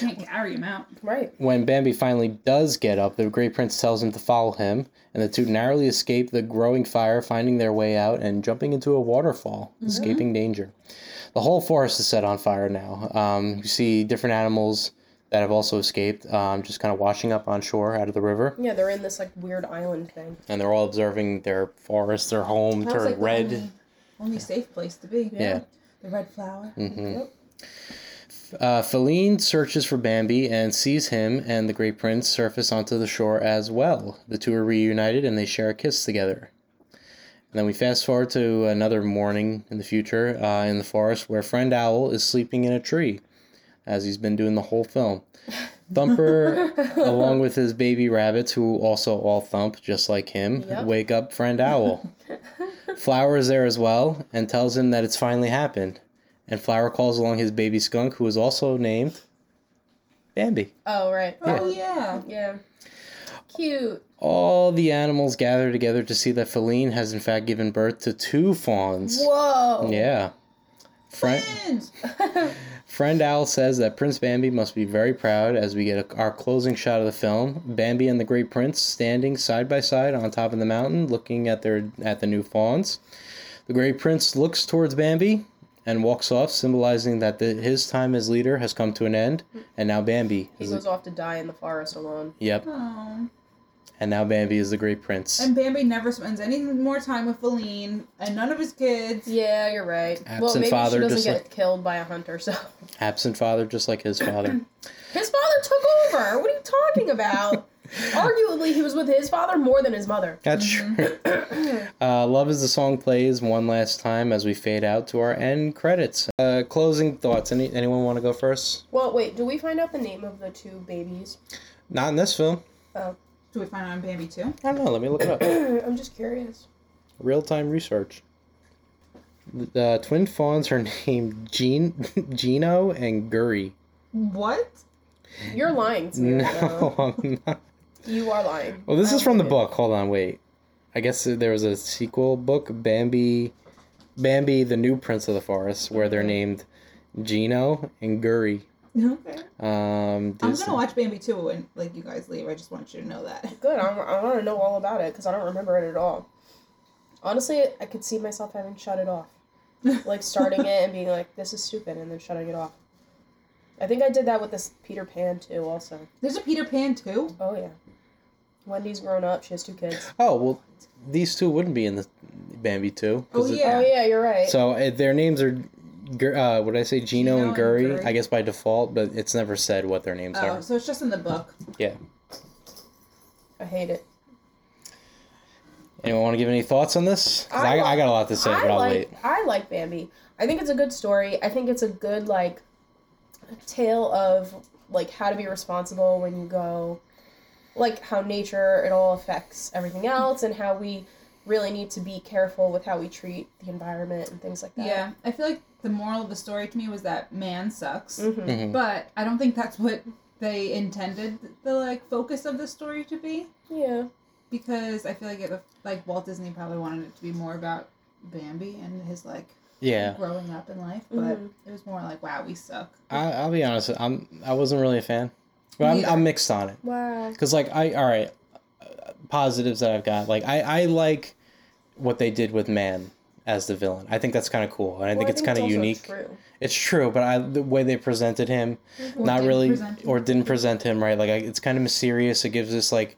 S5: Can't carry him out.
S4: right.
S3: when Bambi finally does get up, the great prince tells him to follow him, and the two narrowly escape the growing fire, finding their way out and jumping into a waterfall, mm-hmm. escaping danger. The whole forest is set on fire now. Um, you see different animals that have also escaped, um, just kind of washing up on shore out of the river,
S4: Yeah, they're in this like weird island thing.
S3: and they're all observing their forest, their home
S5: That
S3: turn
S5: like, the
S3: red.
S5: Only, only safe place to be.
S3: Yeah.
S5: The red flower.
S4: Yep.
S3: Uh, Feline searches for Bambi and sees him and the Great Prince surface onto the shore as well. The two are reunited and they share a kiss together. And then we fast forward to another morning in the future uh, in the forest where Friend Owl is sleeping in a tree, as he's been doing the whole film. *laughs* Thumper, along with his baby rabbits, who also all thump just like him,
S4: Yep.
S3: wake up Friend Owl. *laughs* Flower is there as well and tells him that it's finally happened. And Flower calls along his baby skunk, who is also named Bambi.
S4: Oh right.
S5: Oh yeah.
S4: Yeah. Cute.
S3: All the animals gather together to see that Feline has in fact given birth to two fawns.
S4: Whoa.
S3: Yeah. Friend, *laughs* Friend Owl says that Prince Bambi must be very proud as we get a, our closing shot of the film. Bambi and the Great Prince standing side by side on top of the mountain, looking at their at the new fawns. The Great Prince looks towards Bambi and walks off, symbolizing that the, his time as leader has come to an end, and now Bambi
S4: He goes off to die in the forest alone.
S3: yep,
S5: Aw.
S3: And now Bambi is the Great Prince.
S5: And Bambi never spends any more time with Feline and none of his kids.
S4: Yeah, you're right. well,
S3: Absent
S4: maybe
S3: father,
S4: she doesn't
S3: just
S4: get
S3: like-
S4: killed by a hunter. So
S3: Absent father, just like his father. *clears throat*
S4: his father took over. What are you talking about? *laughs* Arguably, he was with his father more than his mother.
S3: That's true. *clears throat* uh, Love is the song plays one last time as we fade out to our end credits. Uh, closing thoughts. Any anyone want to go first?
S4: Well, wait. Do we find out the name of the two babies?
S3: Not in this film.
S5: Do we find out on Bambi too?
S3: I don't know. Let me look it up. *clears throat*
S4: I'm just curious.
S3: Real time research. The uh, twin fawns are *laughs* named Gene, *laughs* Geno and Gurri.
S5: What?
S4: You're lying to me. right *laughs* now.
S3: No, I'm not.
S4: You are lying.
S3: Well, this
S4: I
S3: is from the
S4: it.
S3: book. Hold on, wait. I guess there was a sequel book, Bambi, Bambi, the New Prince of the Forest, where they're named Geno and Gurri.
S5: Okay.
S3: Um,
S5: I'm gonna watch Bambi too when like you guys leave. I just want you to know that.
S4: Good. I, I want to know all about it because I don't remember it at all. Honestly, I could see myself having shut it off, *laughs* like starting it and being like, "This is stupid," and then shutting it off. I think I did that with this Peter Pan too. Also.
S5: There's a Peter Pan too.
S4: Oh yeah. Wendy's grown up. She has two kids.
S3: Oh well, these two wouldn't be in the Bambi two. 'cause
S5: Oh,
S3: it-
S5: Yeah.
S4: Oh yeah, you're right.
S3: So uh, their names are, Gur- uh, what did I say, Geno,
S5: Geno
S3: and
S5: and
S3: Gurri,
S5: Gurri.
S3: I guess by default, but it's never said what their names
S5: Oh,
S3: are.
S5: so it's just in the book.
S3: Yeah.
S4: I hate it.
S3: Anyone want to give any thoughts on this? I,
S4: I
S3: I, got a lot to say,
S4: I
S3: but I'll
S4: like
S3: wait.
S4: I like Bambi. I think it's a good story. I think it's a good like tale of like how to be responsible when you go like how nature it all affects everything else and how we really need to be careful with how we treat the environment and things like that.
S5: Yeah, I feel like the moral of the story to me was that man sucks,
S4: Mhm.
S3: Mhm.
S5: but I don't think that's what they intended the like focus of the story to be.
S4: Yeah.
S5: Because I feel like it, like Walt Disney probably wanted it to be more about Bambi and his like
S3: Yeah.
S5: growing up in life, but
S4: Mhm.
S5: it was more like, wow, we suck.
S3: I, I'll be honest. I'm. I wasn't really a fan, but I'm, I'm mixed on it.
S4: Wow.
S3: Cause like I, all right, uh, positives that I've got. Like I, I like what they did with man as the villain. I think that's kind of cool, and I think
S4: Well,
S3: it's kind of unique.
S4: True.
S3: It's true, but I the way they presented him,
S5: Or
S3: not really,
S5: him.
S3: or didn't present him right. Like I, it's kind of mysterious. It gives this like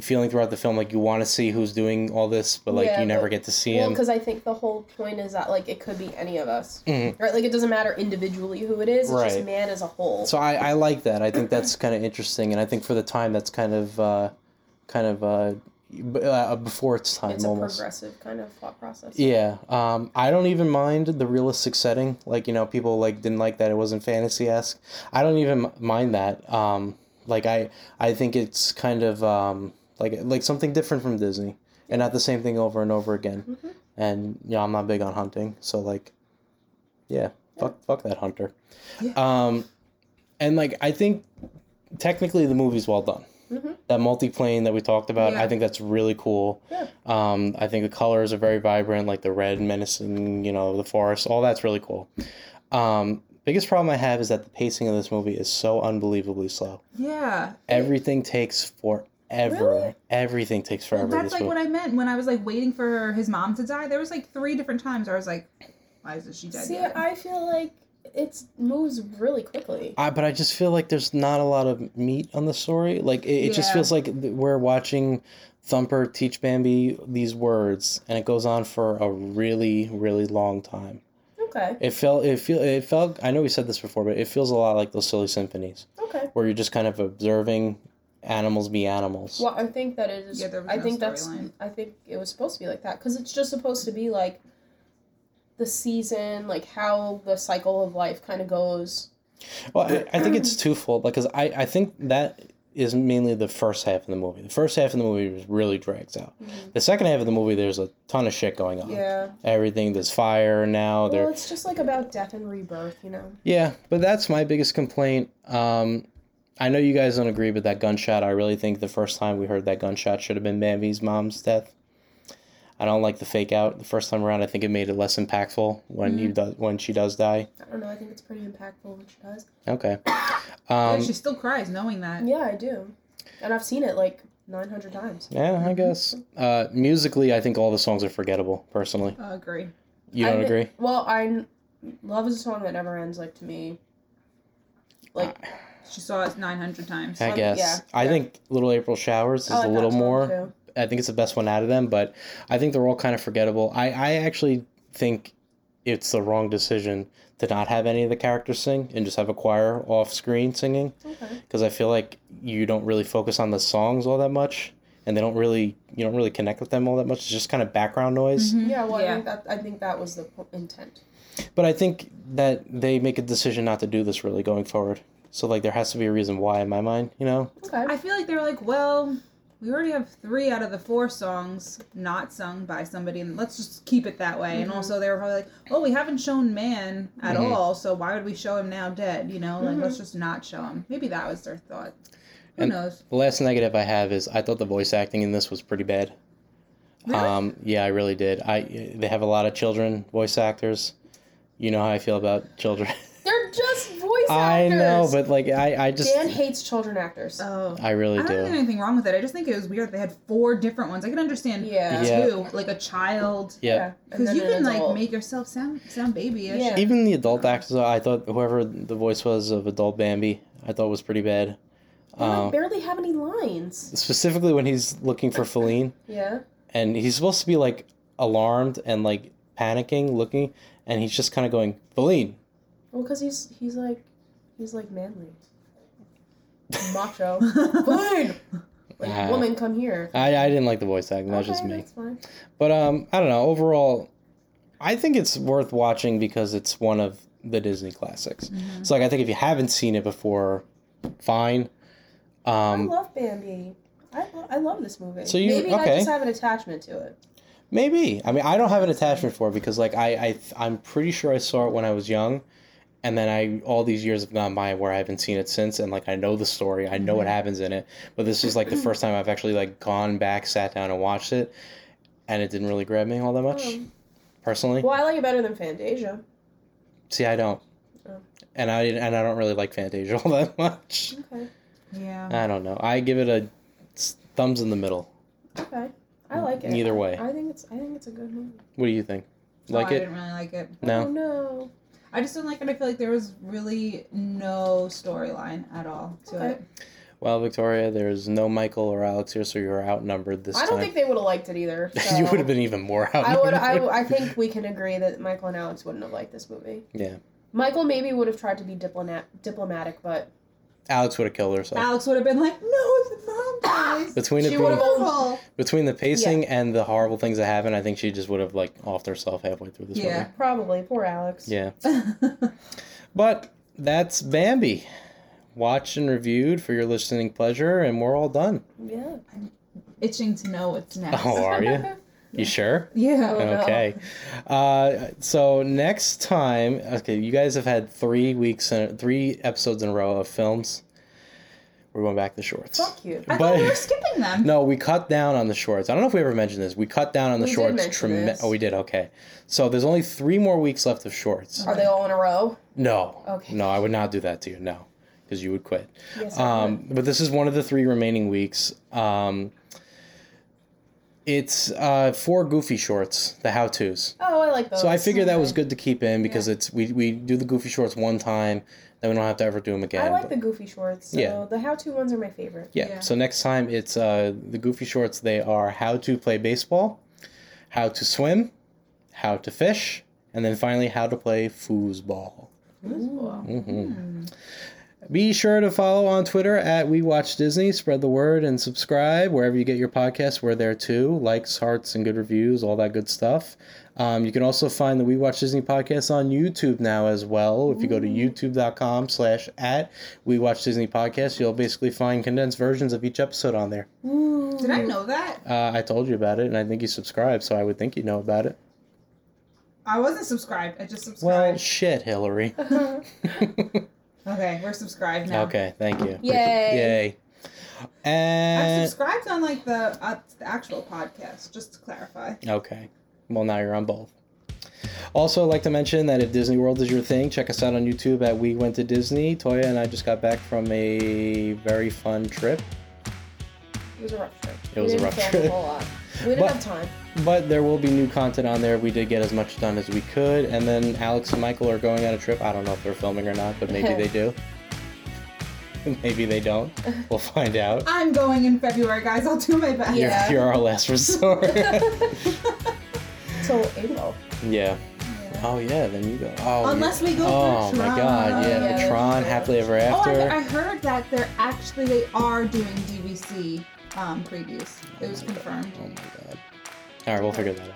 S3: feeling throughout the film, like you want to see who's doing all this, but like
S4: Yeah,
S3: you never
S4: but-
S3: get to see
S4: Well,
S3: him.
S4: because I think the whole point is that like it could be any of us,
S3: Mhm.
S4: right? Like it doesn't matter individually who it is. It's
S3: Right.
S4: just man as a whole.
S3: So I, I like that. I think that's kind of interesting, and I think for the time that's kind of, uh, kind of uh, uh, before its time
S4: it's a
S3: almost.
S4: progressive kind of thought process.
S3: Yeah, um, I don't even mind the realistic setting. Like you know, people like didn't like that it wasn't fantasy esque. I don't even mind that. Um, like I, I think it's kind of um, like like something different from Disney, and not the same thing over and over again.
S4: Mm-hmm.
S3: And you know, I'm not big on hunting, so like, yeah, fuck, fuck that hunter.
S5: Yeah.
S3: Um, and like I think technically the movie's well done.
S4: Mhm.
S3: That multiplane that we talked about, I think that's really cool.
S4: Yeah.
S3: Um, I think the colors are very vibrant, like the red menacing, you know, the forest. All that's really cool. Um, biggest problem I have is that the pacing of this movie is so unbelievably slow.
S5: Yeah.
S3: Everything takes forever.
S4: Really?
S3: Everything takes forever. in
S5: that's like
S3: movie.
S5: what I meant when I was like waiting for his mom to die. There was like three different times where I was like, why is she dead?
S4: See,
S5: yet?
S4: I feel like it moves really quickly.
S3: I, but I just feel like there's not a lot of meat on the story. Like it, it just feels like we're watching Thumper teach Bambi these words, and it goes on for a really, really long time.
S4: Okay.
S3: It felt it feel it felt. I know we said this before, but it feels a lot like those silly symphonies
S4: Okay.
S3: where you're just kind of observing animals be animals.
S4: Well, I think that it is.
S5: Yeah, there was
S4: I
S5: no
S4: think that's.
S5: storyline.
S4: I think it was supposed to be like that because it's just supposed to be like the season, like how the cycle of life kind of goes.
S3: Well, I, I think it's twofold because I, I think that is mainly the first half of the movie. The first half of the movie really drags out. The second half of the movie, there's a ton of shit going on.
S4: Yeah.
S3: Everything there's fire now.
S4: Well,
S3: There,
S4: it's just like about death and rebirth, you know.
S3: yeah, but that's my biggest complaint. Um, I know you guys don't agree, but that gunshot, I really think the first time we heard that gunshot should have been Bambi's mom's death. I don't like the fake out the first time around. I think it made it less impactful when you does when she does die.
S4: I don't know. I think it's pretty impactful when she does.
S3: Okay. *coughs*
S5: yeah,
S3: Um,
S5: she still cries knowing that.
S4: Yeah, I do, and I've seen it like nine hundred times.
S3: yeah, I guess. *laughs* Uh, musically, I think all the songs are forgettable. Personally,
S5: I agree.
S3: you don't
S4: I-
S3: agree?
S4: Well, I love is a song that never ends. Like to me, like
S5: She saw it 900 times.
S3: I guess.
S4: yeah,
S3: I
S4: yeah.
S3: think Little April Showers is
S4: like
S3: a little more.
S4: too.
S3: I think it's the best one out of them, but I think they're all kind of forgettable. I, I actually think it's the wrong decision to not have any of the characters sing and just have a choir off screen singing
S4: Okay.
S3: because I feel like you don't really focus on the songs all that much and they don't really you don't really connect with them all that much. It's just kind of background noise. Mm-hmm.
S4: Yeah, well, I think that I think that was the intent.
S3: But I think that they make a decision not to do this really going forward. So like there has to be a reason why in my mind, you know?
S4: Okay.
S5: I feel like they're like, well, we already have three out of the four songs not sung by somebody, and let's just keep it that way. And also, they were probably like, oh, we haven't shown man at
S3: Mhm.
S5: all, so why would we show him now dead? You know, like let's just not show him. Maybe that was their thought. Who
S3: And-
S5: knows?
S3: The last negative I have is I thought the voice acting in this was pretty bad.
S5: Really?
S3: Um, yeah, I really did. I they have a lot of children voice actors. You know how I feel about children. *laughs*
S4: They're just voice actors.
S3: I know, but like I, I just
S4: Dan hates children actors.
S5: Oh.
S3: I really do.
S5: I don't think there's anything wrong with it. I just think it was weird. They had four different ones. I can understand
S4: Yeah.
S3: Yeah.
S5: like a child,
S3: Yeah.
S5: because you can like make yourself sound sound babyish.
S4: Yeah.
S3: Even the adult actors, I thought whoever the voice was of adult Bambi, I thought was pretty bad.
S4: They like,
S3: Uh,
S4: barely have any lines.
S3: specifically when he's looking for Faline, *laughs*
S4: Yeah.
S3: and he's supposed to be like alarmed and like panicking, looking, and he's just kind of going, Faline.
S4: Well, because he's he's like he's like manly, *laughs* macho. *laughs* Fine. Like
S3: Ah.
S4: woman, come here.
S3: I, I didn't like the voice acting. That was just
S4: Okay,
S3: me.
S4: That's fine.
S3: But um, I don't know. Overall, I think it's worth watching because it's one of the Disney classics.
S4: Mm-hmm.
S3: So like, I think if you haven't seen it before, fine.
S4: I
S3: Um,
S4: love Bambi. I, lo- I love this movie.
S3: So you-
S4: maybe I just have an attachment to it.
S3: maybe. I mean, I don't have an attachment for it because like I, I I'm pretty sure I saw it when I was young, and then I all these years have gone by where I haven't seen it since, and like I know the story, I know what
S4: Mm-hmm.
S3: happens in it, but this is like the first time I've actually like gone back, sat down, and watched it, and it didn't really grab me all that much,
S4: Oh.
S3: personally.
S4: Well, I like it better than Fantasia.
S3: See, I don't.
S4: Oh.
S3: And I and I don't really like Fantasia *laughs* all that much.
S4: Okay.
S5: Yeah.
S3: I don't know. I give it a thumbs in the middle.
S4: Okay. I like it.
S3: Either way.
S4: I think it's I think it's a good movie.
S3: What do you think?
S5: Like Oh,
S3: Like
S5: I didn't really like it.
S4: Oh
S3: No.
S4: No.
S5: I just didn't like it. I feel like there was really no storyline at all to
S4: Okay.
S5: it.
S3: Well, Victoria, there's no Michael or Alex here, so you're outnumbered this time.
S4: I don't
S3: time.
S4: think they would have liked it either. *laughs*
S3: you would have been even more outnumbered.
S4: I would. I, I think *laughs* we can agree that Michael and Alex wouldn't have liked this movie.
S3: Yeah.
S4: Michael maybe would have tried to be diplomat diplomatic, but
S3: Alex would have killed herself.
S5: Alex would have been like, "No, it's not, guys."
S3: Between
S4: She
S3: being, between the pacing and the horrible things that happen, I think she just would have like offed herself halfway through this
S5: Yeah.
S3: movie.
S4: probably poor Alex.
S3: Yeah. *laughs* But that's Bambi. Watched and reviewed for your listening pleasure, and we're all done.
S4: Yeah.
S5: Itching to know what's next.
S3: Oh, are you? *laughs* You sure? *laughs*
S5: Yeah.
S4: Oh.
S3: Okay. Uh, so next time, okay, you guys have had three weeks and three episodes in a row of films. We're going back to shorts.
S4: Fuck you.
S5: I thought we were skipping them. *laughs*
S3: No, we cut down on the shorts. I don't know if we ever mentioned this. We cut down on the
S4: We did
S3: shorts.
S4: mention this.
S3: Oh, we did. Okay. So there's only three more weeks left of shorts.
S4: Are they all in a row?
S3: No.
S4: Okay.
S3: No, I would not do that to you. No, because you would quit.
S4: Yes. I
S3: Um, but this is one of the three remaining weeks. Um, it's uh, four goofy shorts, the how tos.
S4: oh, I like those.
S3: So I figured that was good to keep in because it's we, we do the goofy shorts one time, then we don't have to ever do them again.
S4: I like
S3: But-
S4: the goofy shorts. So
S3: Yeah.
S4: The how-to ones are my favorite.
S3: yeah.
S5: Yeah.
S3: So next time it's uh, the goofy shorts. They are how to play baseball, how to swim, how to fish, and then finally how to play foosball. hmm Be sure to follow on Twitter at We Watch Disney. Spread the word and subscribe wherever you get your podcasts. We're there too. Likes, hearts, and good reviews, all that good stuff. Um, you can also find the We Watch Disney podcast on YouTube now as well. If you go to youtube.com slash at We Watch Disney podcast, you'll basically find condensed versions of each episode on there.
S5: Did I know that?
S3: Uh, I told you about it, and I think you subscribed, so I would think you know about it.
S5: I wasn't subscribed. I just subscribed.
S3: Well, shit, Hillary. *laughs* *laughs*
S5: okay, we're subscribed now.
S3: okay, thank you.
S4: Yay.
S3: Yay.
S5: I'm subscribed on like the, uh, the actual podcast, just to clarify.
S3: Okay. Well, now you're on both. Also, I'd like to mention that if Disney World is your thing, check us out on YouTube at We Went to Disney. Toya and I just got back from a very fun trip,
S4: It was a rough trip.
S3: It was a
S4: didn't
S3: rough trip.
S4: A whole lot. We didn't
S3: But-
S4: have time.
S3: But there will be new content on there. We did get as much done as we could, and then Alex and Michael are going on a trip. I don't know if they're filming or not, but maybe they do. *laughs* maybe they don't. *laughs* We'll find out.
S5: I'm going in February, guys. I'll do my best.
S4: Yeah.
S3: You're, you're our last resort. *laughs*
S4: Till April.
S3: yeah. Oh yeah, then you go. Oh,
S5: Unless we go
S3: Oh
S5: for
S3: my
S5: Tron.
S3: God, yeah,
S4: Yeah,
S3: Tron,
S4: that's
S3: Happily Ever
S5: Oh,
S3: After.
S5: I, I heard that they're actually they are doing DVC um, previews. It was confirmed.
S3: Oh my god. All right, we'll figure that out.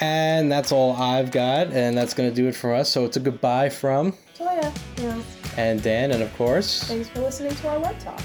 S3: And that's all I've got, and that's gonna do it for us. So it's a goodbye from
S4: So yeah, yeah.
S3: and Dan, and of course,
S4: Thanks for listening to our web talk.